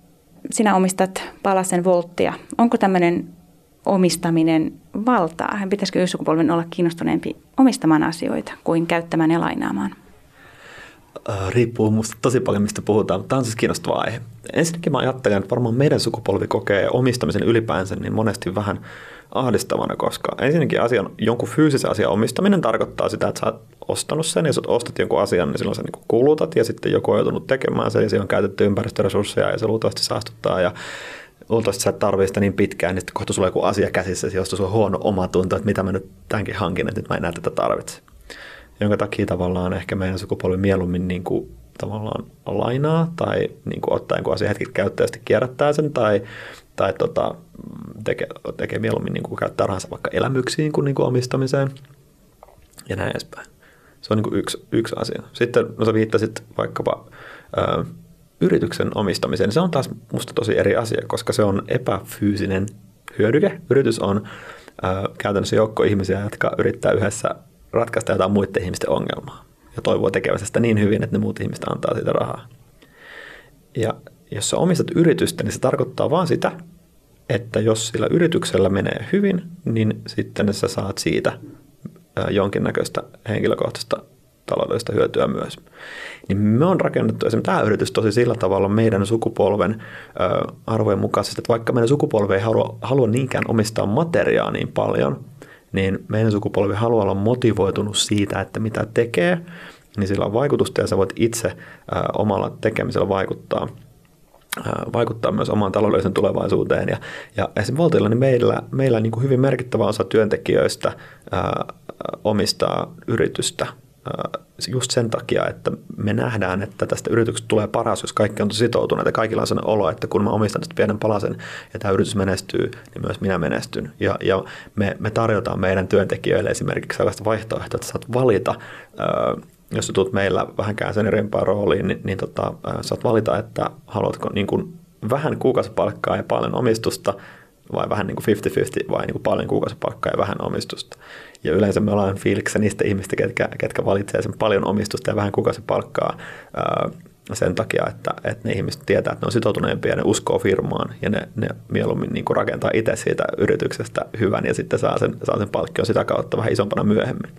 [SPEAKER 1] Sinä omistat palasen volttia. Onko tämmöinen omistaminen valtaa? Pitäisikö sukupolven olla kiinnostuneempi omistamaan asioita kuin käyttämään ja lainaamaan?
[SPEAKER 3] Äh, riippuu musta tosi paljon, mistä puhutaan, mutta tämä on siis kiinnostava aihe. Ensinnäkin mä ajattelen, että varmaan meidän sukupolvi kokee omistamisen ylipäänsä niin monesti vähän ahdistavana, koska ensinnäkin asian, jonkun fyysisen asian omistaminen tarkoittaa sitä, että sä oot ostanut sen ja sä ostat jonkun asian, niin silloin sä niin kulutat ja sitten joku on joutunut tekemään sen ja siihen on käytetty ympäristöresursseja ja se luultavasti saastuttaa ja luultavasti sä et tarvitse sitä niin pitkään, niin sitten kohta sulla on joku asia käsissä, josta sulla on huono omatunto, että mitä mä nyt tämänkin hankin, että nyt mä enää tätä tarvitse. Jonka takia tavallaan ehkä meidän sukupolvi mieluummin niin kuin tavallaan lainaa tai niin kuin ottaa jonkun asian hetki käyttöön kierrättää sen tai, tai tota, tekee, tekee mieluummin niin kuin käyttää rahansa vaikka elämyksiin kuin, niin kuin omistamiseen ja näin edespäin. Se on niin kuin yksi, yksi asia. Sitten no sä viittasit vaikkapa ö, yrityksen omistamiseen. Se on taas musta tosi eri asia, koska se on epäfyysinen hyödyke. Yritys on ö, käytännössä joukko ihmisiä, jotka yrittää yhdessä ratkaista jotain muiden ihmisten ongelmaa ja toivoo tekevänsä sitä niin hyvin, että ne muut ihmiset antaa siitä rahaa. Ja jos sä omistat yritystä, niin se tarkoittaa vaan sitä, että jos sillä yrityksellä menee hyvin, niin sitten sä saat siitä jonkinnäköistä henkilökohtaista taloudellista hyötyä myös. Niin me on rakennettu esimerkiksi tämä yritys tosi sillä tavalla meidän sukupolven arvojen mukaisesti, että vaikka meidän sukupolvi ei halua, halua niinkään omistaa materiaa niin paljon, niin meidän sukupolvi haluaa olla motivoitunut siitä, että mitä tekee, niin sillä on vaikutusta ja sä voit itse omalla tekemisellä vaikuttaa vaikuttaa myös omaan taloudelliseen tulevaisuuteen. Ja, ja esimerkiksi valtiolla niin meillä, meillä niin kuin hyvin merkittävä osa työntekijöistä ää, omistaa yritystä just sen takia, että me nähdään, että tästä yrityksestä tulee paras, jos kaikki on sitoutuneet ja kaikilla on sellainen olo, että kun mä omistan tästä pienen palasen ja tämä yritys menestyy, niin myös minä menestyn. Ja, ja me, me tarjotaan meidän työntekijöille esimerkiksi sellaista vaihtoehtoa, että saat valita, jos sä tulet meillä vähänkään sen erimpään rooliin, niin, niin tota, saat valita, että haluatko niin kuin vähän kuukausipalkkaa ja paljon omistusta vai vähän niin kuin 50-50 vai niin kuin paljon kuukausipalkkaa ja vähän omistusta. Ja yleensä me ollaan fiiliksessä niistä ihmistä, ketkä, ketkä valitsee sen paljon omistusta ja vähän kuukausipalkkaa ää, sen takia, että, että ne ihmiset tietää, että ne on sitoutuneempia ja ne uskoo firmaan ja ne, ne mieluummin niin kuin rakentaa itse siitä yrityksestä hyvän ja sitten saa sen, saa sen palkkion sitä kautta vähän isompana myöhemmin.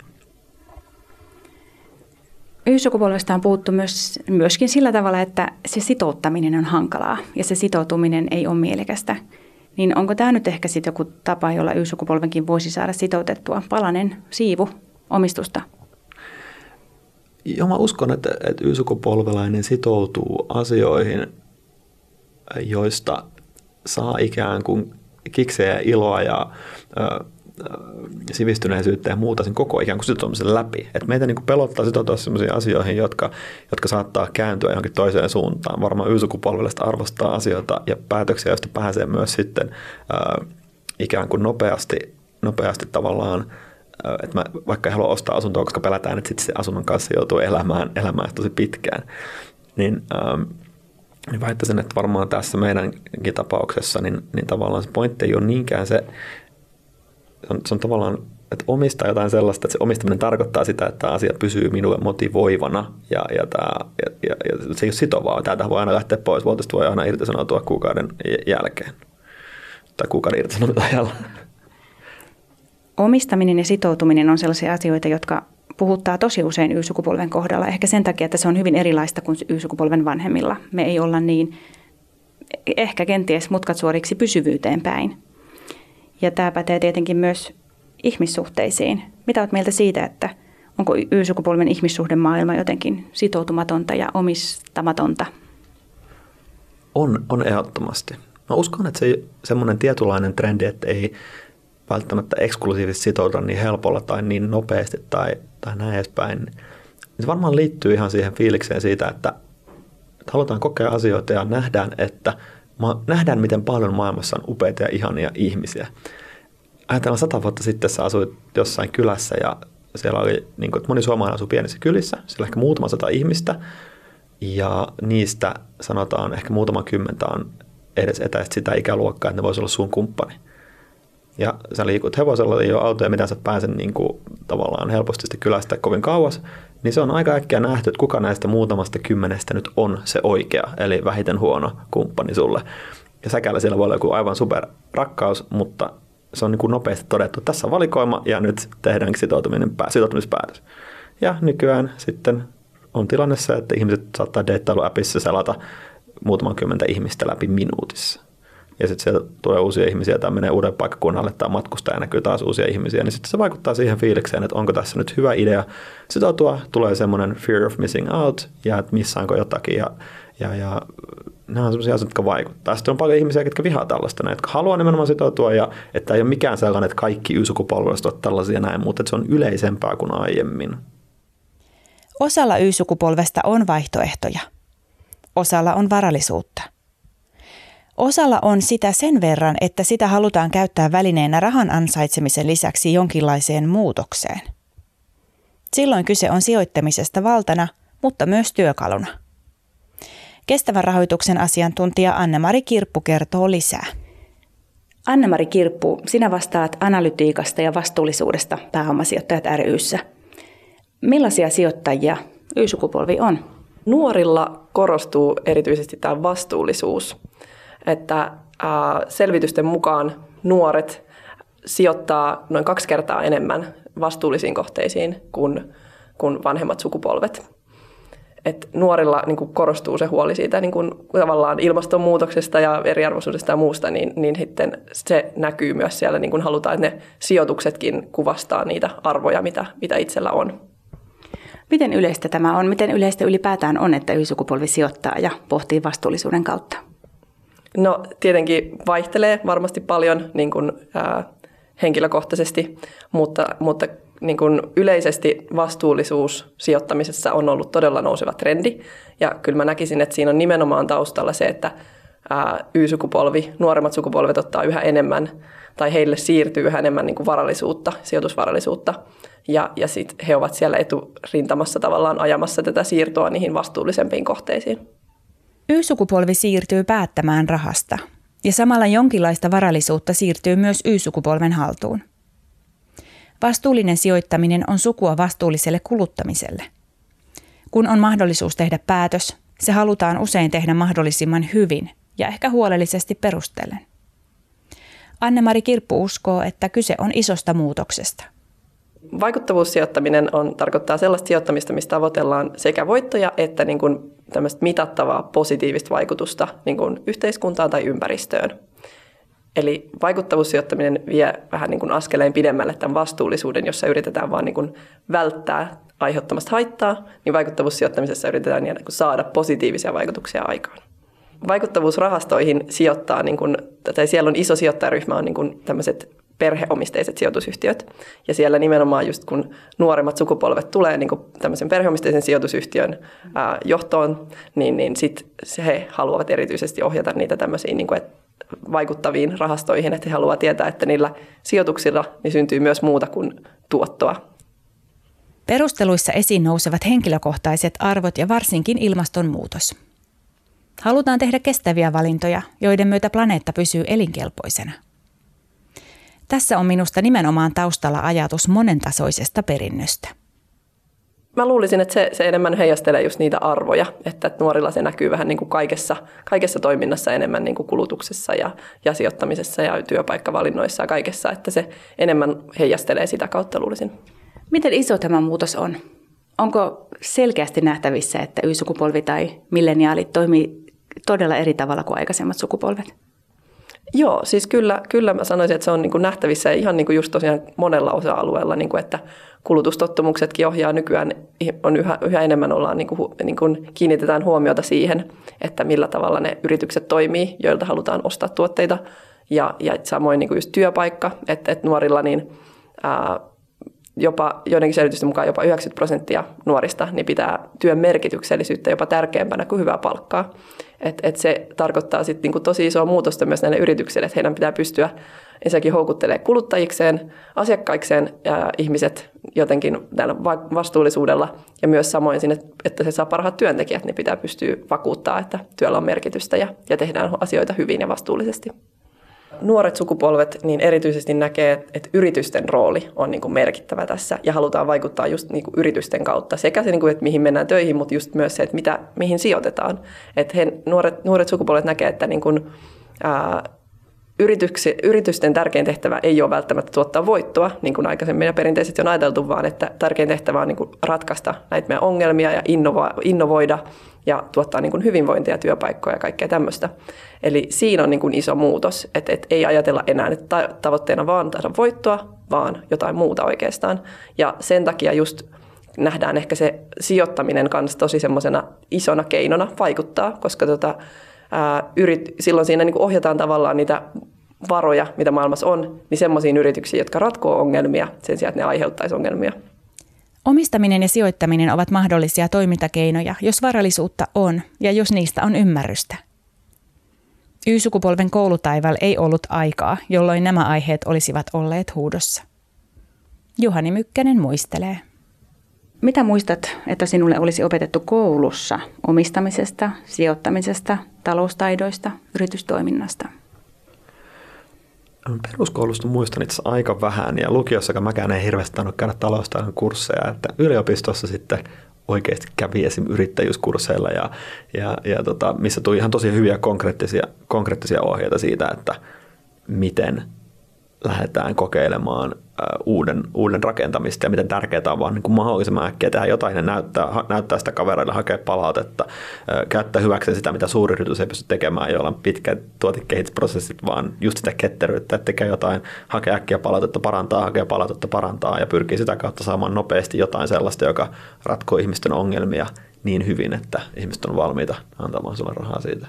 [SPEAKER 1] Y-sukupolvesta on puhuttu myös, myöskin sillä tavalla, että se sitouttaminen on hankalaa ja se sitoutuminen ei ole mielekästä. Niin onko tämä nyt ehkä sitten joku tapa, jolla Y-sukupolvenkin voisi saada sitoutettua palanen siivu omistusta?
[SPEAKER 3] Joo, mä uskon, että, että Y-sukupolvelainen sitoutuu asioihin, joista saa ikään kuin kikseä iloa ja sivistyneisyyttä ja muuta sen koko ikään kuin sitoutumisen läpi. Et meitä niin kuin pelottaa sitoutua sellaisiin asioihin, jotka, jotka saattaa kääntyä johonkin toiseen suuntaan. Varmaan y arvostaa asioita ja päätöksiä, joista pääsee myös sitten ää, ikään kuin nopeasti, nopeasti tavallaan että mä vaikka en halua ostaa asuntoa, koska pelätään, että sitten se asunnon kanssa joutuu elämään, elämään tosi pitkään, niin, ähm, niin väittäisin, että varmaan tässä meidänkin tapauksessa, niin, niin tavallaan se pointti ei ole niinkään se on, se on tavallaan, että omistaa jotain sellaista, että se omistaminen tarkoittaa sitä, että asia pysyy minulle motivoivana ja, ja, tämä, ja, ja, ja se ei ole sitovaa. Täältä voi aina lähteä pois, vuotesta voi aina irtisanoutua kuukauden jälkeen tai kuukauden irtisanomisajalla.
[SPEAKER 1] Omistaminen ja sitoutuminen on sellaisia asioita, jotka puhuttaa tosi usein Y-sukupolven kohdalla. Ehkä sen takia, että se on hyvin erilaista kuin Y-sukupolven vanhemmilla. Me ei olla niin, ehkä kenties mutkat suoriksi pysyvyyteen päin. Ja tämä pätee tietenkin myös ihmissuhteisiin. Mitä olet mieltä siitä, että onko Y-sukupolven ihmissuhdemaailma jotenkin sitoutumatonta ja omistamatonta?
[SPEAKER 3] On, on ehdottomasti. Mä uskon, että se semmoinen tietynlainen trendi, että ei välttämättä eksklusiivisesti sitoutua niin helpolla tai niin nopeasti tai, tai näin edespäin, se varmaan liittyy ihan siihen fiilikseen siitä, että, että halutaan kokea asioita ja nähdään, että nähdään, miten paljon maailmassa on upeita ja ihania ihmisiä. Ajatellaan sata vuotta sitten, sä asuit jossain kylässä ja siellä oli, niin kuin, että moni suomalainen asui pienissä kylissä, siellä ehkä muutama sata ihmistä, ja niistä sanotaan ehkä muutama kymmentä on edes etäistä sitä ikäluokkaa, että ne voisi olla sun kumppani – ja sä liikut hevosella, ei ole autoja, mitä sä pääsen niin kuin, tavallaan helposti kylästä kovin kauas, niin se on aika äkkiä nähty, että kuka näistä muutamasta kymmenestä nyt on se oikea, eli vähiten huono kumppani sulle. Ja säkällä siellä voi olla joku aivan super rakkaus, mutta se on niin kuin nopeasti todettu, tässä on valikoima ja nyt tehdään sitoutuminen, sitoutumispäätös. Ja nykyään sitten on tilanne se, että ihmiset saattaa deittailuäpissä selata muutaman kymmentä ihmistä läpi minuutissa ja sitten sieltä tulee uusia ihmisiä tai menee uuden paikkakunnalle tai matkustaa ja näkyy taas uusia ihmisiä, niin sitten se vaikuttaa siihen fiilikseen, että onko tässä nyt hyvä idea sitoutua, tulee semmoinen fear of missing out ja että missaanko jotakin ja, ja, ja nämä on sellaisia asioita, jotka vaikuttaa. Sitten on paljon ihmisiä, jotka vihaa tällaista, ne, jotka haluaa nimenomaan sitoutua ja että ei ole mikään sellainen, että kaikki Y-sukupolvelaiset ovat tällaisia näin, mutta että se on yleisempää kuin aiemmin.
[SPEAKER 1] Osalla Y-sukupolvesta on vaihtoehtoja. Osalla on varallisuutta – Osalla on sitä sen verran, että sitä halutaan käyttää välineenä rahan ansaitsemisen lisäksi jonkinlaiseen muutokseen. Silloin kyse on sijoittamisesta valtana, mutta myös työkaluna. Kestävän rahoituksen asiantuntija Anne-Mari Kirppu kertoo lisää. Anne-Mari Kirppu, sinä vastaat analytiikasta ja vastuullisuudesta pääomasijoittajat ryssä. Millaisia sijoittajia Y-sukupolvi on?
[SPEAKER 4] Nuorilla korostuu erityisesti tämä vastuullisuus – että selvitysten mukaan nuoret sijoittaa noin kaksi kertaa enemmän vastuullisiin kohteisiin kuin, kuin vanhemmat sukupolvet. Et nuorilla niin kuin korostuu se huoli siitä niin kuin, tavallaan ilmastonmuutoksesta ja eriarvoisuudesta ja muusta, niin, niin sitten se näkyy myös siellä, niin kuin halutaan, että ne sijoituksetkin kuvastaa niitä arvoja, mitä, mitä itsellä on.
[SPEAKER 1] Miten yleistä tämä on? Miten yleistä ylipäätään on, että y-sukupolvi sijoittaa ja pohtii vastuullisuuden kautta?
[SPEAKER 4] No tietenkin vaihtelee varmasti paljon niin kuin, ää, henkilökohtaisesti, mutta, mutta niin kuin yleisesti vastuullisuus sijoittamisessa on ollut todella nouseva trendi. Ja kyllä mä näkisin, että siinä on nimenomaan taustalla se, että ää, Y-sukupolvi, nuoremmat sukupolvet ottaa yhä enemmän tai heille siirtyy yhä enemmän niin kuin varallisuutta, sijoitusvarallisuutta. Ja, ja sitten he ovat siellä eturintamassa tavallaan ajamassa tätä siirtoa niihin vastuullisempiin kohteisiin.
[SPEAKER 1] Y-sukupolvi siirtyy päättämään rahasta, ja samalla jonkinlaista varallisuutta siirtyy myös Y-sukupolven haltuun. Vastuullinen sijoittaminen on sukua vastuulliselle kuluttamiselle. Kun on mahdollisuus tehdä päätös, se halutaan usein tehdä mahdollisimman hyvin ja ehkä huolellisesti perustellen. Anne-Mari Kirppu uskoo, että kyse on isosta muutoksesta –
[SPEAKER 4] Vaikuttavuussijoittaminen on, tarkoittaa sellaista sijoittamista, mistä tavoitellaan sekä voittoja että niin kuin tämmöistä mitattavaa positiivista vaikutusta niin kuin yhteiskuntaan tai ympäristöön. Eli vaikuttavuussijoittaminen vie vähän niin kuin askeleen pidemmälle tämän vastuullisuuden, jossa yritetään vaan niin kuin välttää aiheuttamasta haittaa, niin vaikuttavuussijoittamisessa yritetään niin kuin saada positiivisia vaikutuksia aikaan. Vaikuttavuusrahastoihin sijoittaa, niin kuin, tai siellä on iso sijoittajaryhmä, on niin kuin tämmöiset perheomisteiset sijoitusyhtiöt. Ja siellä nimenomaan just kun nuoremmat sukupolvet tulee niin kuin tämmöisen perheomisteisen sijoitusyhtiön ää, johtoon, niin, niin sit he haluavat erityisesti ohjata niitä tämmöisiin, niin kuin, että vaikuttaviin rahastoihin, että he haluavat tietää, että niillä sijoituksilla niin syntyy myös muuta kuin tuottoa.
[SPEAKER 1] Perusteluissa esiin nousevat henkilökohtaiset arvot ja varsinkin ilmastonmuutos. Halutaan tehdä kestäviä valintoja, joiden myötä planeetta pysyy elinkelpoisena. Tässä on minusta nimenomaan taustalla ajatus monentasoisesta perinnöstä.
[SPEAKER 4] Mä luulisin, että se, se enemmän heijastelee just niitä arvoja, että nuorilla se näkyy vähän niin kuin kaikessa, kaikessa toiminnassa enemmän niin kuin kulutuksessa ja, ja sijoittamisessa ja työpaikkavalinnoissa ja kaikessa, että se enemmän heijastelee sitä kautta luulisin.
[SPEAKER 1] Miten iso tämä muutos on? Onko selkeästi nähtävissä, että Y-sukupolvi tai milleniaalit toimii todella eri tavalla kuin aikaisemmat sukupolvet?
[SPEAKER 4] Joo, siis kyllä, kyllä mä sanoisin, että se on niin kuin nähtävissä ihan niin kuin just tosiaan monella osa-alueella, niin kuin että kulutustottumuksetkin ohjaa nykyään, on yhä, yhä enemmän ollaan niin kuin, niin kuin kiinnitetään huomiota siihen, että millä tavalla ne yritykset toimii, joilta halutaan ostaa tuotteita. Ja, ja samoin niin kuin just työpaikka, että, että nuorilla niin, ää, jopa joidenkin selitysten mukaan jopa 90 prosenttia nuorista niin pitää työn merkityksellisyyttä jopa tärkeämpänä kuin hyvää palkkaa. Et, et se tarkoittaa sitten niinku tosi isoa muutosta myös näille yrityksille, että heidän pitää pystyä ensinnäkin houkuttelemaan kuluttajikseen, asiakkaikseen ja ihmiset jotenkin tällä vastuullisuudella ja myös samoin sinne, että se saa parhaat työntekijät, niin pitää pystyä vakuuttaa, että työllä on merkitystä ja, ja tehdään asioita hyvin ja vastuullisesti nuoret sukupolvet niin erityisesti näkee, että yritysten rooli on niin kuin merkittävä tässä ja halutaan vaikuttaa just niin kuin yritysten kautta sekä se, niin kuin, että mihin mennään töihin, mutta just myös se, että mitä, mihin sijoitetaan. Että he, nuoret, nuoret sukupolvet näkee, että niin kuin, ää, yrityksi, yritysten tärkein tehtävä ei ole välttämättä tuottaa voittoa, niin kuin aikaisemmin ja perinteisesti on ajateltu, vaan että tärkein tehtävä on niin kuin ratkaista näitä meidän ongelmia ja innova, innovoida ja tuottaa niin kuin hyvinvointia, työpaikkoja ja kaikkea tämmöistä. Eli siinä on niin kuin iso muutos, että, että ei ajatella enää, että tavoitteena vaan saada voittoa, vaan jotain muuta oikeastaan. Ja sen takia just nähdään ehkä se sijoittaminen kanssa tosi semmoisena isona keinona vaikuttaa, koska tota, ää, yrit, silloin siinä niin kuin ohjataan tavallaan niitä varoja, mitä maailmassa on, niin semmoisiin yrityksiin, jotka ratkoo ongelmia sen sijaan, että ne aiheuttaisi ongelmia.
[SPEAKER 1] Omistaminen ja sijoittaminen ovat mahdollisia toimintakeinoja, jos varallisuutta on ja jos niistä on ymmärrystä. Y-sukupolven koulutaival ei ollut aikaa, jolloin nämä aiheet olisivat olleet huudossa. Juhani Mykkänen muistelee. Mitä muistat, että sinulle olisi opetettu koulussa omistamisesta, sijoittamisesta, taloustaidoista, yritystoiminnasta?
[SPEAKER 3] Peruskoulusta muistan itse aika vähän ja lukiossa mäkään ei hirveästi tainnut käydä taloustaidon kursseja, että yliopistossa sitten oikeasti kävi esim. yrittäjyyskursseilla ja, ja, ja tota, missä tuli ihan tosi hyviä konkreettisia, konkreettisia ohjeita siitä, että miten lähdetään kokeilemaan uuden, uuden rakentamista ja miten tärkeää on vaan niin kuin mahdollisimman äkkiä tehdä jotain ja näyttää, näyttää sitä kavereille, hakea palautetta, käyttää hyväksi sitä, mitä suuri yritys ei pysty tekemään, joilla on pitkät tuotekehitysprosessit, vaan just sitä ketteryyttä, että tekee jotain, hakee äkkiä palautetta, parantaa, hakee palautetta, parantaa ja pyrkii sitä kautta saamaan nopeasti jotain sellaista, joka ratkoo ihmisten ongelmia niin hyvin, että ihmiset on valmiita antamaan sulle rahaa siitä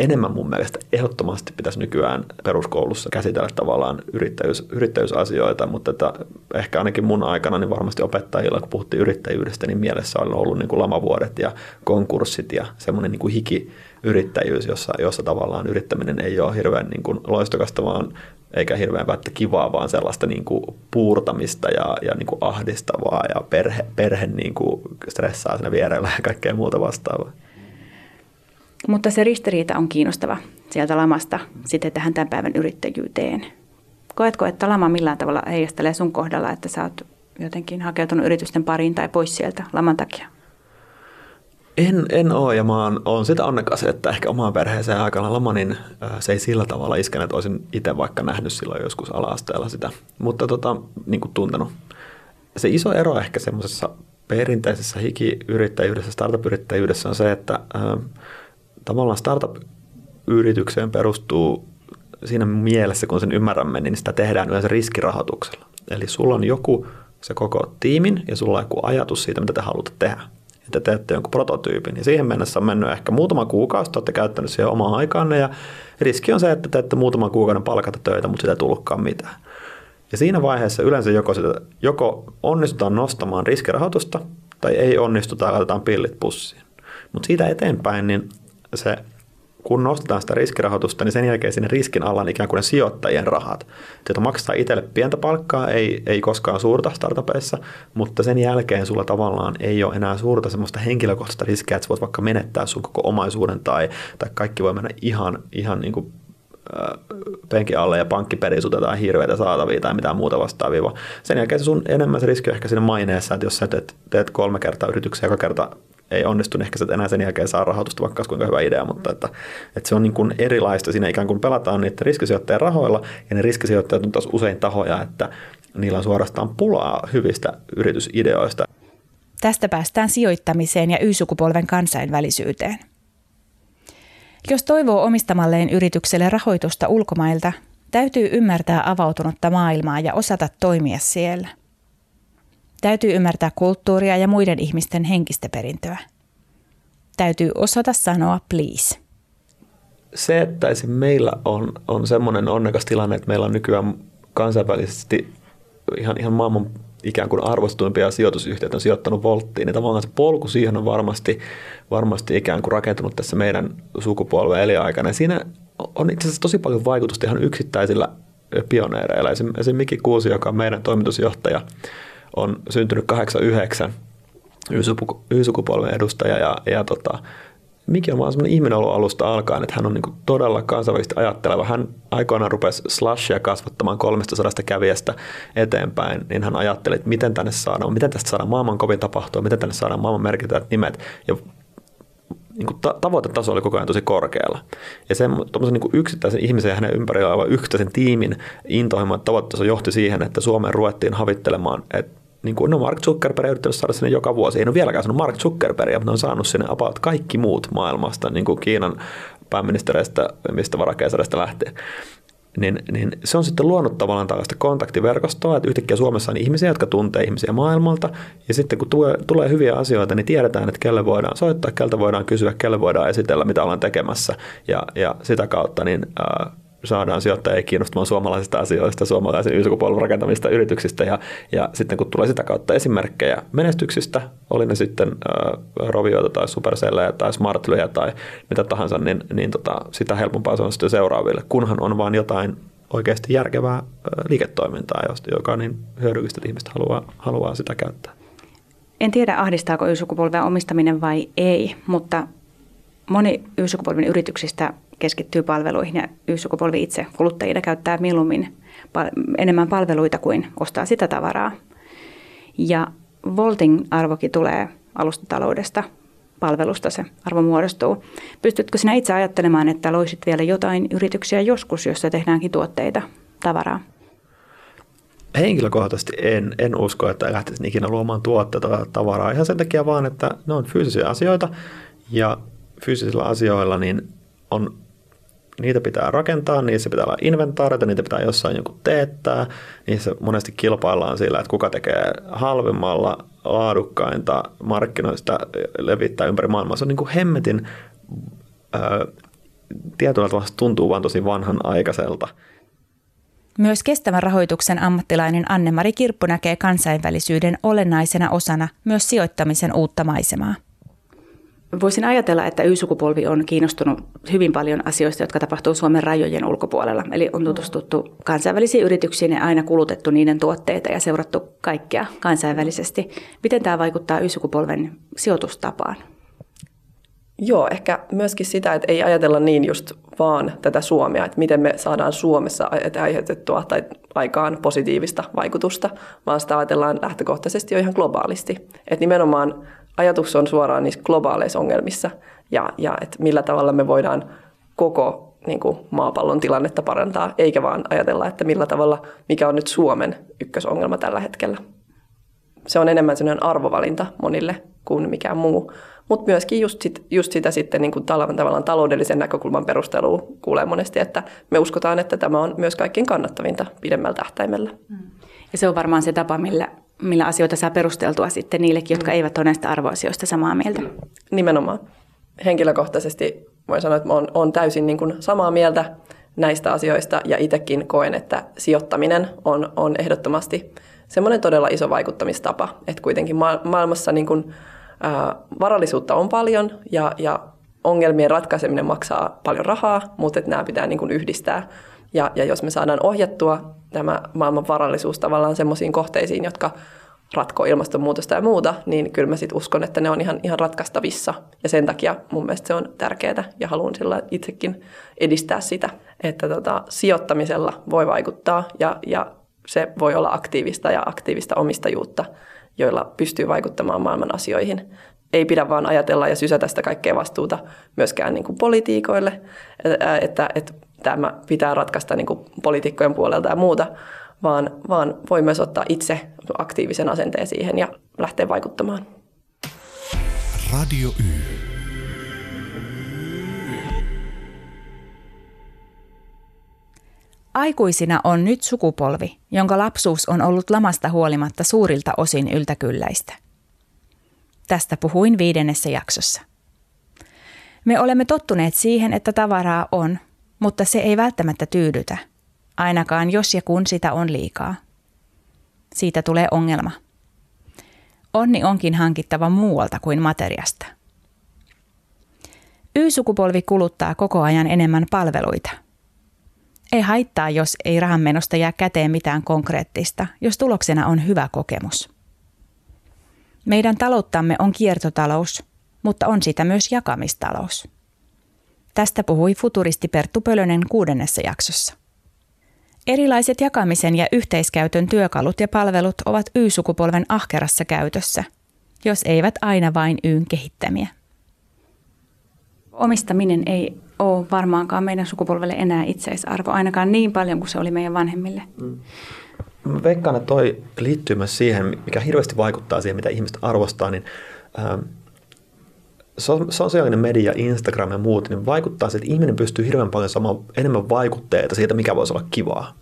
[SPEAKER 3] enemmän mun mielestä ehdottomasti pitäisi nykyään peruskoulussa käsitellä tavallaan yrittäjyys, yrittäjyysasioita, mutta että ehkä ainakin mun aikana niin varmasti opettajilla, kun puhuttiin yrittäjyydestä, niin mielessä on ollut niin kuin lamavuodet ja konkurssit ja semmoinen niin kuin hikiyrittäjyys, jossa, jossa tavallaan yrittäminen ei ole hirveän niin kuin loistokasta, vaan eikä hirveän välttä kivaa, vaan sellaista niin kuin puurtamista ja, ja niin kuin ahdistavaa ja perhe, perhe niin kuin stressaa siinä vierellä ja kaikkea muuta vastaavaa.
[SPEAKER 1] Mutta se ristiriita on kiinnostava sieltä lamasta sitten tähän tämän päivän yrittäjyyteen. Koetko, että lama millään tavalla heijastelee sun kohdalla, että sä oot jotenkin hakeutunut yritysten pariin tai pois sieltä laman takia?
[SPEAKER 3] En, en ole ja mä oon, oon sitä onnekas, että ehkä omaan perheeseen aikana lama, niin se ei sillä tavalla iskenyt, että olisin itse vaikka nähnyt silloin joskus ala-asteella sitä, mutta tota, niin kuin tuntenut. Se iso ero ehkä semmoisessa perinteisessä hikiyrittäjyydessä, startup-yrittäjyydessä on se, että tavallaan startup-yritykseen perustuu siinä mielessä, kun sen ymmärrämme, niin sitä tehdään yleensä riskirahoituksella. Eli sulla on joku se koko tiimin ja sulla on joku ajatus siitä, mitä te haluatte tehdä. Ja te teette jonkun prototyypin. Ja siihen mennessä on mennyt ehkä muutama kuukausi, te olette käyttänyt siihen omaa aikaanne ja riski on se, että teette muutaman kuukauden palkata töitä, mutta sitä ei tullutkaan mitään. Ja siinä vaiheessa yleensä joko, sitä, joko onnistutaan nostamaan riskirahoitusta tai ei onnistuta ja laitetaan pillit pussiin. Mutta siitä eteenpäin niin se kun nostetaan sitä riskirahoitusta, niin sen jälkeen sinne riskin alla on ikään kuin ne sijoittajien rahat. Sieltä maksaa itselle pientä palkkaa, ei, ei koskaan suurta startupeissa, mutta sen jälkeen sulla tavallaan ei ole enää suurta semmoista henkilökohtaista riskiä, että voit vaikka menettää sun koko omaisuuden tai, tai kaikki voi mennä ihan, ihan niin kuin penkin alle ja pankki perii hirveitä saatavia tai mitään muuta vastaavia. Sen jälkeen sun enemmän se riski on ehkä siinä maineessa, että jos sä teet, teet kolme kertaa yrityksiä, joka kerta ei onnistu, niin ehkä sä enää sen jälkeen saa rahoitusta, vaikka kuinka hyvä idea, mutta että, että se on niin kuin erilaista. Siinä ikään kuin pelataan niiden riskisijoittajien rahoilla, ja ne riskisijoittajat on taas usein tahoja, että niillä on suorastaan pulaa hyvistä yritysideoista.
[SPEAKER 1] Tästä päästään sijoittamiseen ja Y-sukupolven kansainvälisyyteen. Jos toivoo omistamalleen yritykselle rahoitusta ulkomailta, täytyy ymmärtää avautunutta maailmaa ja osata toimia siellä. Täytyy ymmärtää kulttuuria ja muiden ihmisten henkistä perintöä. Täytyy osata sanoa please.
[SPEAKER 3] Se, että meillä on, on semmoinen onnekas tilanne, että meillä on nykyään kansainvälisesti ihan, ihan maailman ikään kuin arvostuimpia sijoitusyhtiöitä on sijoittanut volttiin, niin tavallaan se polku siihen on varmasti, varmasti ikään kuin rakentunut tässä meidän sukupolven eliaikana. siinä on itse asiassa tosi paljon vaikutusta ihan yksittäisillä pioneereilla. Esimerkiksi Mikki Kuusi, joka on meidän toimitusjohtaja, on syntynyt 89 Y-sukupolven edustaja ja, ja tota, Miki on vaan semmoinen ihminen ollut alusta alkaen, että hän on niin todella kansainvälisesti ajatteleva. Hän aikoinaan rupesi slashia kasvattamaan 300 kävijästä eteenpäin, niin hän ajatteli, että miten tänne saadaan, miten tästä saadaan maailman kovin tapahtua, miten tänne saadaan maailman merkittävät nimet. Ja niin kuin ta- tavoitetaso oli koko ajan tosi korkealla. Ja sen niin yksittäisen ihmisen ja hänen ympärillä olevan yksittäisen tiimin intohimoinen tavoitetaso johti siihen, että Suomeen ruvettiin havittelemaan, että niin kuin, no Mark Zuckerberg on yrittänyt saada sinne joka vuosi. Ei ole vieläkään sanonut Mark Zuckerbergia, mutta ne on saanut sinne about kaikki muut maailmasta, niin kuin Kiinan pääministereistä, mistä varakeisarista lähtien. Niin, niin se on sitten luonut tavallaan tällaista kontaktiverkostoa, että yhtäkkiä Suomessa on ihmisiä, jotka tuntee ihmisiä maailmalta, ja sitten kun tulee, tulee hyviä asioita, niin tiedetään, että kelle voidaan soittaa, keltä voidaan kysyä, kelle voidaan esitellä, mitä ollaan tekemässä, ja, ja sitä kautta niin, ää, saadaan sijoittajia kiinnostumaan suomalaisista asioista, suomalaisen y rakentamista yrityksistä ja, ja sitten kun tulee sitä kautta esimerkkejä menestyksistä, oli ne sitten äh, Rovioita tai Supercellejä tai Smartlyjä tai mitä tahansa, niin, niin tota, sitä helpompaa se on sitten seuraaville, kunhan on vain jotain oikeasti järkevää äh, liiketoimintaa, joka niin hyödyllistä, ihmiset haluaa, haluaa sitä käyttää.
[SPEAKER 1] En tiedä, ahdistaako Y-sukupolven omistaminen vai ei, mutta moni Y-sukupolven yrityksistä keskittyy palveluihin ja Y-sukupolvi itse kuluttajina käyttää mieluummin enemmän palveluita kuin ostaa sitä tavaraa. Ja Voltin arvokin tulee alustataloudesta, palvelusta se arvo muodostuu. Pystytkö sinä itse ajattelemaan, että loisit vielä jotain yrityksiä joskus, jossa tehdäänkin tuotteita, tavaraa?
[SPEAKER 3] Henkilökohtaisesti en, en usko, että lähtisin ikinä luomaan tuotteita tai tavaraa ihan sen takia vaan, että ne on fyysisiä asioita ja fyysisillä asioilla niin on niitä pitää rakentaa, niissä pitää olla inventaareita, niitä pitää jossain joku teettää. Niissä monesti kilpaillaan sillä, että kuka tekee halvimmalla laadukkainta markkinoista levittää ympäri maailmaa. Se on niin kuin hemmetin, ää, tietyllä tavalla tuntuu vaan tosi vanhan aikaiselta.
[SPEAKER 1] Myös kestävän rahoituksen ammattilainen Anne-Mari Kirppu näkee kansainvälisyyden olennaisena osana myös sijoittamisen uutta maisemaa. Voisin ajatella, että Y-sukupolvi on kiinnostunut hyvin paljon asioista, jotka tapahtuu Suomen rajojen ulkopuolella. Eli on tutustuttu kansainvälisiin yrityksiin ja aina kulutettu niiden tuotteita ja seurattu kaikkea kansainvälisesti. Miten tämä vaikuttaa Y-sukupolven sijoitustapaan?
[SPEAKER 4] Joo, ehkä myöskin sitä, että ei ajatella niin just vaan tätä Suomea, että miten me saadaan Suomessa aiheutettua tai aikaan positiivista vaikutusta, vaan sitä ajatellaan lähtökohtaisesti jo ihan globaalisti. Että nimenomaan ajatus on suoraan niissä globaaleissa ongelmissa ja, ja että millä tavalla me voidaan koko niin kuin maapallon tilannetta parantaa, eikä vaan ajatella, että millä tavalla, mikä on nyt Suomen ykkösongelma tällä hetkellä. Se on enemmän sellainen arvovalinta monille kuin mikään muu. Mutta myöskin just, sit, just sitä sitten niin kuin tavallaan taloudellisen näkökulman perustelua kuulee monesti, että me uskotaan, että tämä on myös kaikkein kannattavinta pidemmällä tähtäimellä. Mm.
[SPEAKER 1] Ja se on varmaan se tapa, millä millä asioita saa perusteltua sitten niillekin, jotka eivät ole näistä arvoasioista samaa mieltä.
[SPEAKER 4] Nimenomaan. Henkilökohtaisesti voin sanoa, että olen, olen täysin niin kuin samaa mieltä näistä asioista ja itsekin koen, että sijoittaminen on, on ehdottomasti semmoinen todella iso vaikuttamistapa, että kuitenkin ma- maailmassa niin kuin, ää, varallisuutta on paljon ja, ja ongelmien ratkaiseminen maksaa paljon rahaa, mutta että nämä pitää niin kuin yhdistää. Ja, ja jos me saadaan ohjattua tämä maailman varallisuus tavallaan semmoisiin kohteisiin, jotka ratkoo ilmastonmuutosta ja muuta, niin kyllä mä sitten uskon, että ne on ihan, ihan ratkaistavissa. Ja sen takia mun mielestä se on tärkeää ja haluan sillä itsekin edistää sitä, että tota, sijoittamisella voi vaikuttaa ja, ja se voi olla aktiivista ja aktiivista omistajuutta, joilla pystyy vaikuttamaan maailman asioihin. Ei pidä vaan ajatella ja sysätä sitä kaikkea vastuuta myöskään niin kuin politiikoille, että, että, että tämä pitää ratkaista niin kuin poliitikkojen puolelta ja muuta, vaan, vaan voi myös ottaa itse aktiivisen asenteen siihen ja lähteä vaikuttamaan. Radio Y.
[SPEAKER 1] Aikuisina on nyt sukupolvi, jonka lapsuus on ollut lamasta huolimatta suurilta osin yltäkylläistä. Tästä puhuin viidennessä jaksossa. Me olemme tottuneet siihen, että tavaraa on, mutta se ei välttämättä tyydytä, ainakaan jos ja kun sitä on liikaa. Siitä tulee ongelma. Onni onkin hankittava muualta kuin materiasta. Y-sukupolvi kuluttaa koko ajan enemmän palveluita. Ei haittaa, jos ei rahanmenosta jää käteen mitään konkreettista, jos tuloksena on hyvä kokemus. Meidän talouttamme on kiertotalous, mutta on sitä myös jakamistalous. Tästä puhui futuristi Perttu Pölönen kuudennessa jaksossa. Erilaiset jakamisen ja yhteiskäytön työkalut ja palvelut ovat Y-sukupolven ahkerassa käytössä, jos eivät aina vain Yn kehittämiä. Omistaminen ei ole varmaankaan meidän sukupolvelle enää itseisarvo, ainakaan niin paljon kuin se oli meidän vanhemmille. Mm.
[SPEAKER 3] Mä veikkaan, että toi liittyy myös siihen, mikä hirveästi vaikuttaa siihen, mitä ihmiset arvostaa, niin ähm, sosiaalinen media, Instagram ja muut, niin vaikuttaa siihen, että ihminen pystyy hirveän paljon saamaan enemmän vaikutteita siitä, mikä voisi olla kivaa.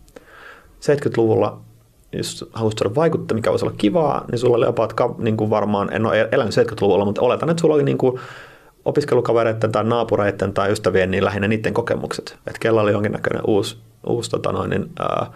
[SPEAKER 3] 70-luvulla, jos haluaisit saada vaikuttaa, mikä voisi olla kivaa, niin sulla oli about, niin kuin varmaan, en ole elänyt 70-luvulla, mutta oletan, että sulla oli niin kuin opiskelukavereiden tai naapureiden tai ystävien, niin lähinnä niiden kokemukset. Että kella oli jonkinnäköinen uusi, uusi tota noin, niin, ää,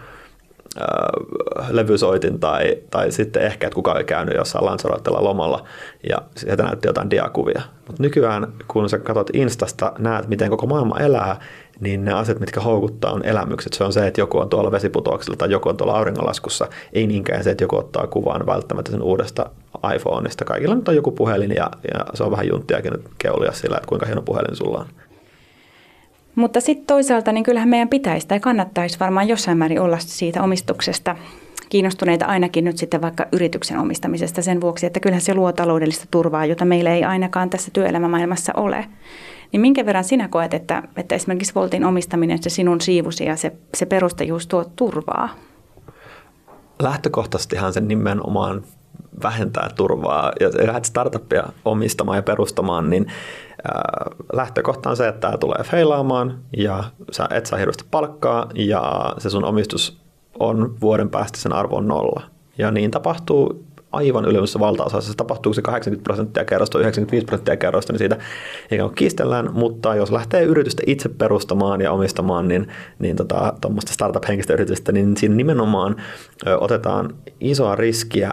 [SPEAKER 3] levysoitin tai, tai sitten ehkä, että kuka oli käynyt jossain Lanzarotella lomalla ja sieltä näytti jotain diakuvia. Mutta nykyään, kun sä katsot Instasta, näet, miten koko maailma elää, niin ne asiat, mitkä houkuttaa, on elämykset. Se on se, että joku on tuolla vesiputouksella tai joku on tuolla auringonlaskussa. Ei niinkään se, että joku ottaa kuvan välttämättä sen uudesta iPhoneista. Kaikilla nyt on joku puhelin ja, ja se on vähän junttiakin nyt keulia sillä, että kuinka hieno puhelin sulla on.
[SPEAKER 1] Mutta sitten toisaalta, niin kyllähän meidän pitäisi tai kannattaisi varmaan jossain määrin olla siitä omistuksesta kiinnostuneita ainakin nyt sitten vaikka yrityksen omistamisesta sen vuoksi, että kyllähän se luo taloudellista turvaa, jota meillä ei ainakaan tässä työelämämaailmassa ole. Niin minkä verran sinä koet, että, että esimerkiksi Voltin omistaminen, se sinun siivusi ja se, se perustajuus tuo turvaa?
[SPEAKER 3] Lähtökohtaisestihan sen nimenomaan vähentää turvaa ja lähdet startuppia omistamaan ja perustamaan, niin lähtökohta on se, että tämä tulee feilaamaan ja sä et saa hirveästi palkkaa ja se sun omistus on vuoden päästä sen arvo nolla. Ja niin tapahtuu aivan ylimmässä valtaosassa. Se tapahtuu se 80 prosenttia kerrosta, 95 prosenttia kerrosta, niin siitä ikään kuin kiistellään, mutta jos lähtee yritystä itse perustamaan ja omistamaan, niin, niin tota, tuommoista startup-henkistä yritystä, niin siinä nimenomaan ö, otetaan isoa riskiä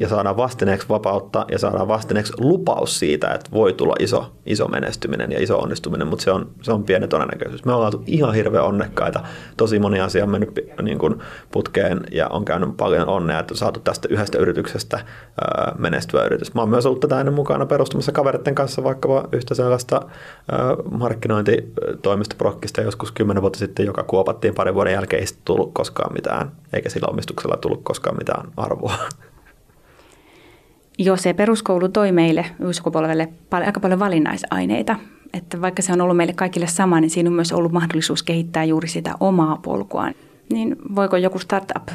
[SPEAKER 3] ja saadaan vastineeksi vapautta ja saadaan vastineeksi lupaus siitä, että voi tulla iso, iso menestyminen ja iso onnistuminen, mutta se on, se on pieni todennäköisyys. Me ollaan ihan hirveän onnekkaita. Tosi moni asia on mennyt niin kuin putkeen ja on käynyt paljon onnea, että on saatu tästä yhdestä yrityksestä ää, menestyä yritys. Mä oon myös ollut tätä ennen mukana perustamassa kavereiden kanssa vaikka yhtä sellaista markkinointitoimistoprokkista joskus kymmenen vuotta sitten, joka kuopattiin parin vuoden jälkeen, ei tullut koskaan mitään, eikä sillä omistuksella tullut koskaan mitään arvoa
[SPEAKER 1] jo se peruskoulu toi meille Y-sukupolvelle aika paljon valinnaisaineita. Että vaikka se on ollut meille kaikille sama, niin siinä on myös ollut mahdollisuus kehittää juuri sitä omaa polkua. Niin voiko joku startup,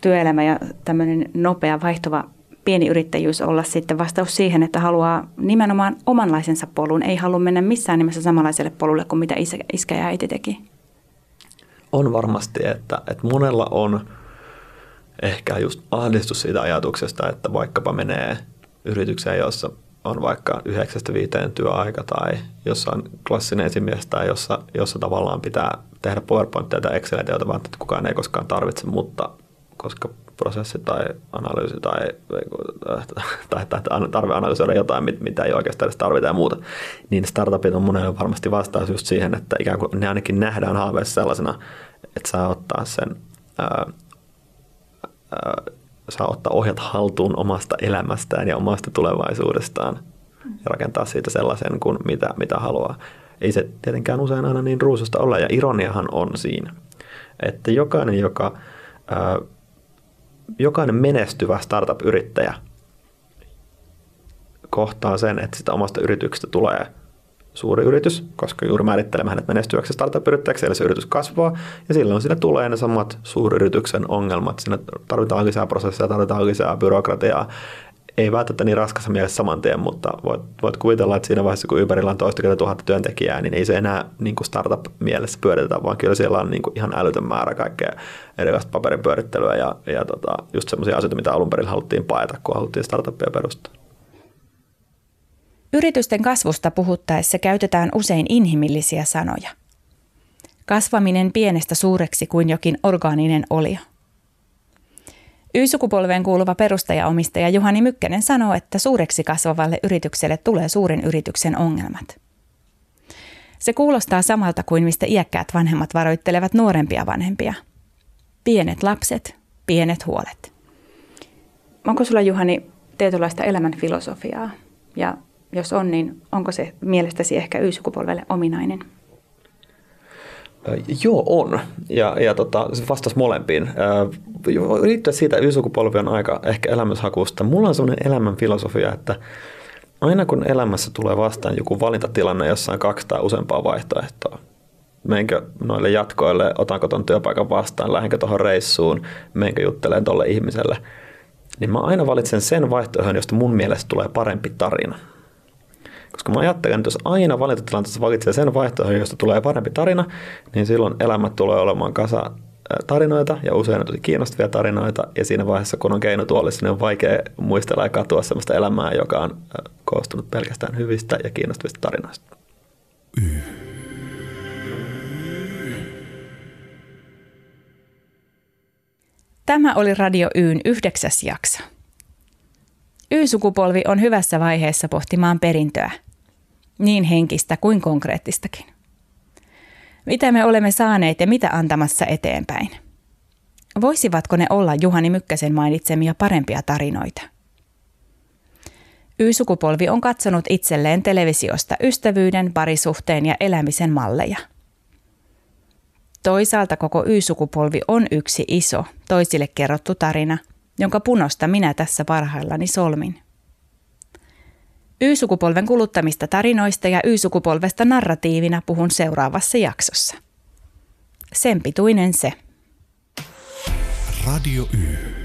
[SPEAKER 1] työelämä ja tämmöinen nopea vaihtuva pieni yrittäjyys olla sitten vastaus siihen, että haluaa nimenomaan omanlaisensa polun, ei halua mennä missään nimessä samanlaiselle polulle kuin mitä isä, iskä ja äiti teki?
[SPEAKER 3] On varmasti, että, että monella on – ehkä just ahdistus siitä ajatuksesta, että vaikkapa menee yritykseen, jossa on vaikka yhdeksästä viiteen työaika tai jossa on klassinen esimies tai jossa, jossa tavallaan pitää tehdä PowerPointia tai Excelia, joita että kukaan ei koskaan tarvitse, mutta koska prosessi tai analyysi tai, tai, tai, tai tarve analysoida jotain, mitä ei oikeastaan edes tarvita ja muuta, niin startupit on monelle varmasti vastaus just siihen, että ikään kuin ne ainakin nähdään haaveissa sellaisena, että saa ottaa sen ää, ää, saa ottaa ohjat haltuun omasta elämästään ja omasta tulevaisuudestaan ja rakentaa siitä sellaisen kuin mitä, mitä haluaa. Ei se tietenkään usein aina niin ruususta ole ja ironiahan on siinä, että jokainen, joka, jokainen menestyvä startup-yrittäjä kohtaa sen, että sitä omasta yrityksestä tulee – suuri yritys, koska juuri määrittelemme hänet menestyväksi startup-yrittäjäksi, eli se yritys kasvaa, ja silloin siinä tulee ne samat suuryrityksen ongelmat. Siinä tarvitaan lisää prosesseja, tarvitaan lisää byrokratiaa, ei välttämättä niin raskassa mielessä saman tien, mutta voit, voit kuvitella, että siinä vaiheessa, kun Uberilla on toista tuhatta työntekijää, niin ei se enää niin kuin startup-mielessä pyöritetä, vaan kyllä siellä on niin kuin ihan älytön määrä kaikkea erilaista paperin pyörittelyä ja, ja tota, just semmoisia asioita, mitä alun perin haluttiin paeta, kun haluttiin startupia perustaa.
[SPEAKER 1] Yritysten kasvusta puhuttaessa käytetään usein inhimillisiä sanoja. Kasvaminen pienestä suureksi kuin jokin orgaaninen olio. Y-sukupolveen kuuluva perustajaomistaja Juhani Mykkänen sanoo, että suureksi kasvavalle yritykselle tulee suurin yrityksen ongelmat. Se kuulostaa samalta kuin mistä iäkkäät vanhemmat varoittelevat nuorempia vanhempia. Pienet lapset, pienet huolet. Onko sulla Juhani tietynlaista elämän filosofiaa ja jos on, niin onko se mielestäsi ehkä Y-sukupolvelle ominainen?
[SPEAKER 3] Joo, on. Ja, ja tota, se vastasi molempiin. Liittyen siitä, Y-sukupolvi on aika ehkä elämyshakusta. Mulla on sellainen elämän filosofia, että aina kun elämässä tulee vastaan joku valintatilanne, jossa on kaksi tai useampaa vaihtoehtoa, menkö noille jatkoille, otanko tuon työpaikan vastaan, lähdenkö tuohon reissuun, menkö juttelemaan tuolle ihmiselle, niin mä aina valitsen sen vaihtoehdon, josta mun mielestä tulee parempi tarina. Koska mä ajattelen, että jos aina valintatilanteessa valitsee sen vaihtoehdon, josta tulee parempi tarina, niin silloin elämä tulee olemaan kasa tarinoita ja usein tosi kiinnostavia tarinoita ja siinä vaiheessa, kun on keinotuolissa, niin on vaikea muistella ja katua sellaista elämää, joka on koostunut pelkästään hyvistä ja kiinnostavista tarinoista.
[SPEAKER 1] Tämä oli Radio Yyn yhdeksäs jakso. Y-sukupolvi on hyvässä vaiheessa pohtimaan perintöä, niin henkistä kuin konkreettistakin. Mitä me olemme saaneet ja mitä antamassa eteenpäin? Voisivatko ne olla Juhani Mykkäsen mainitsemia parempia tarinoita? Y-sukupolvi on katsonut itselleen televisiosta ystävyyden, parisuhteen ja elämisen malleja. Toisaalta koko Y-sukupolvi on yksi iso, toisille kerrottu tarina – jonka punosta minä tässä parhaillani solmin. Y-sukupolven kuluttamista tarinoista ja Y-sukupolvesta narratiivina puhun seuraavassa jaksossa. Sen pituinen se. Radio Y.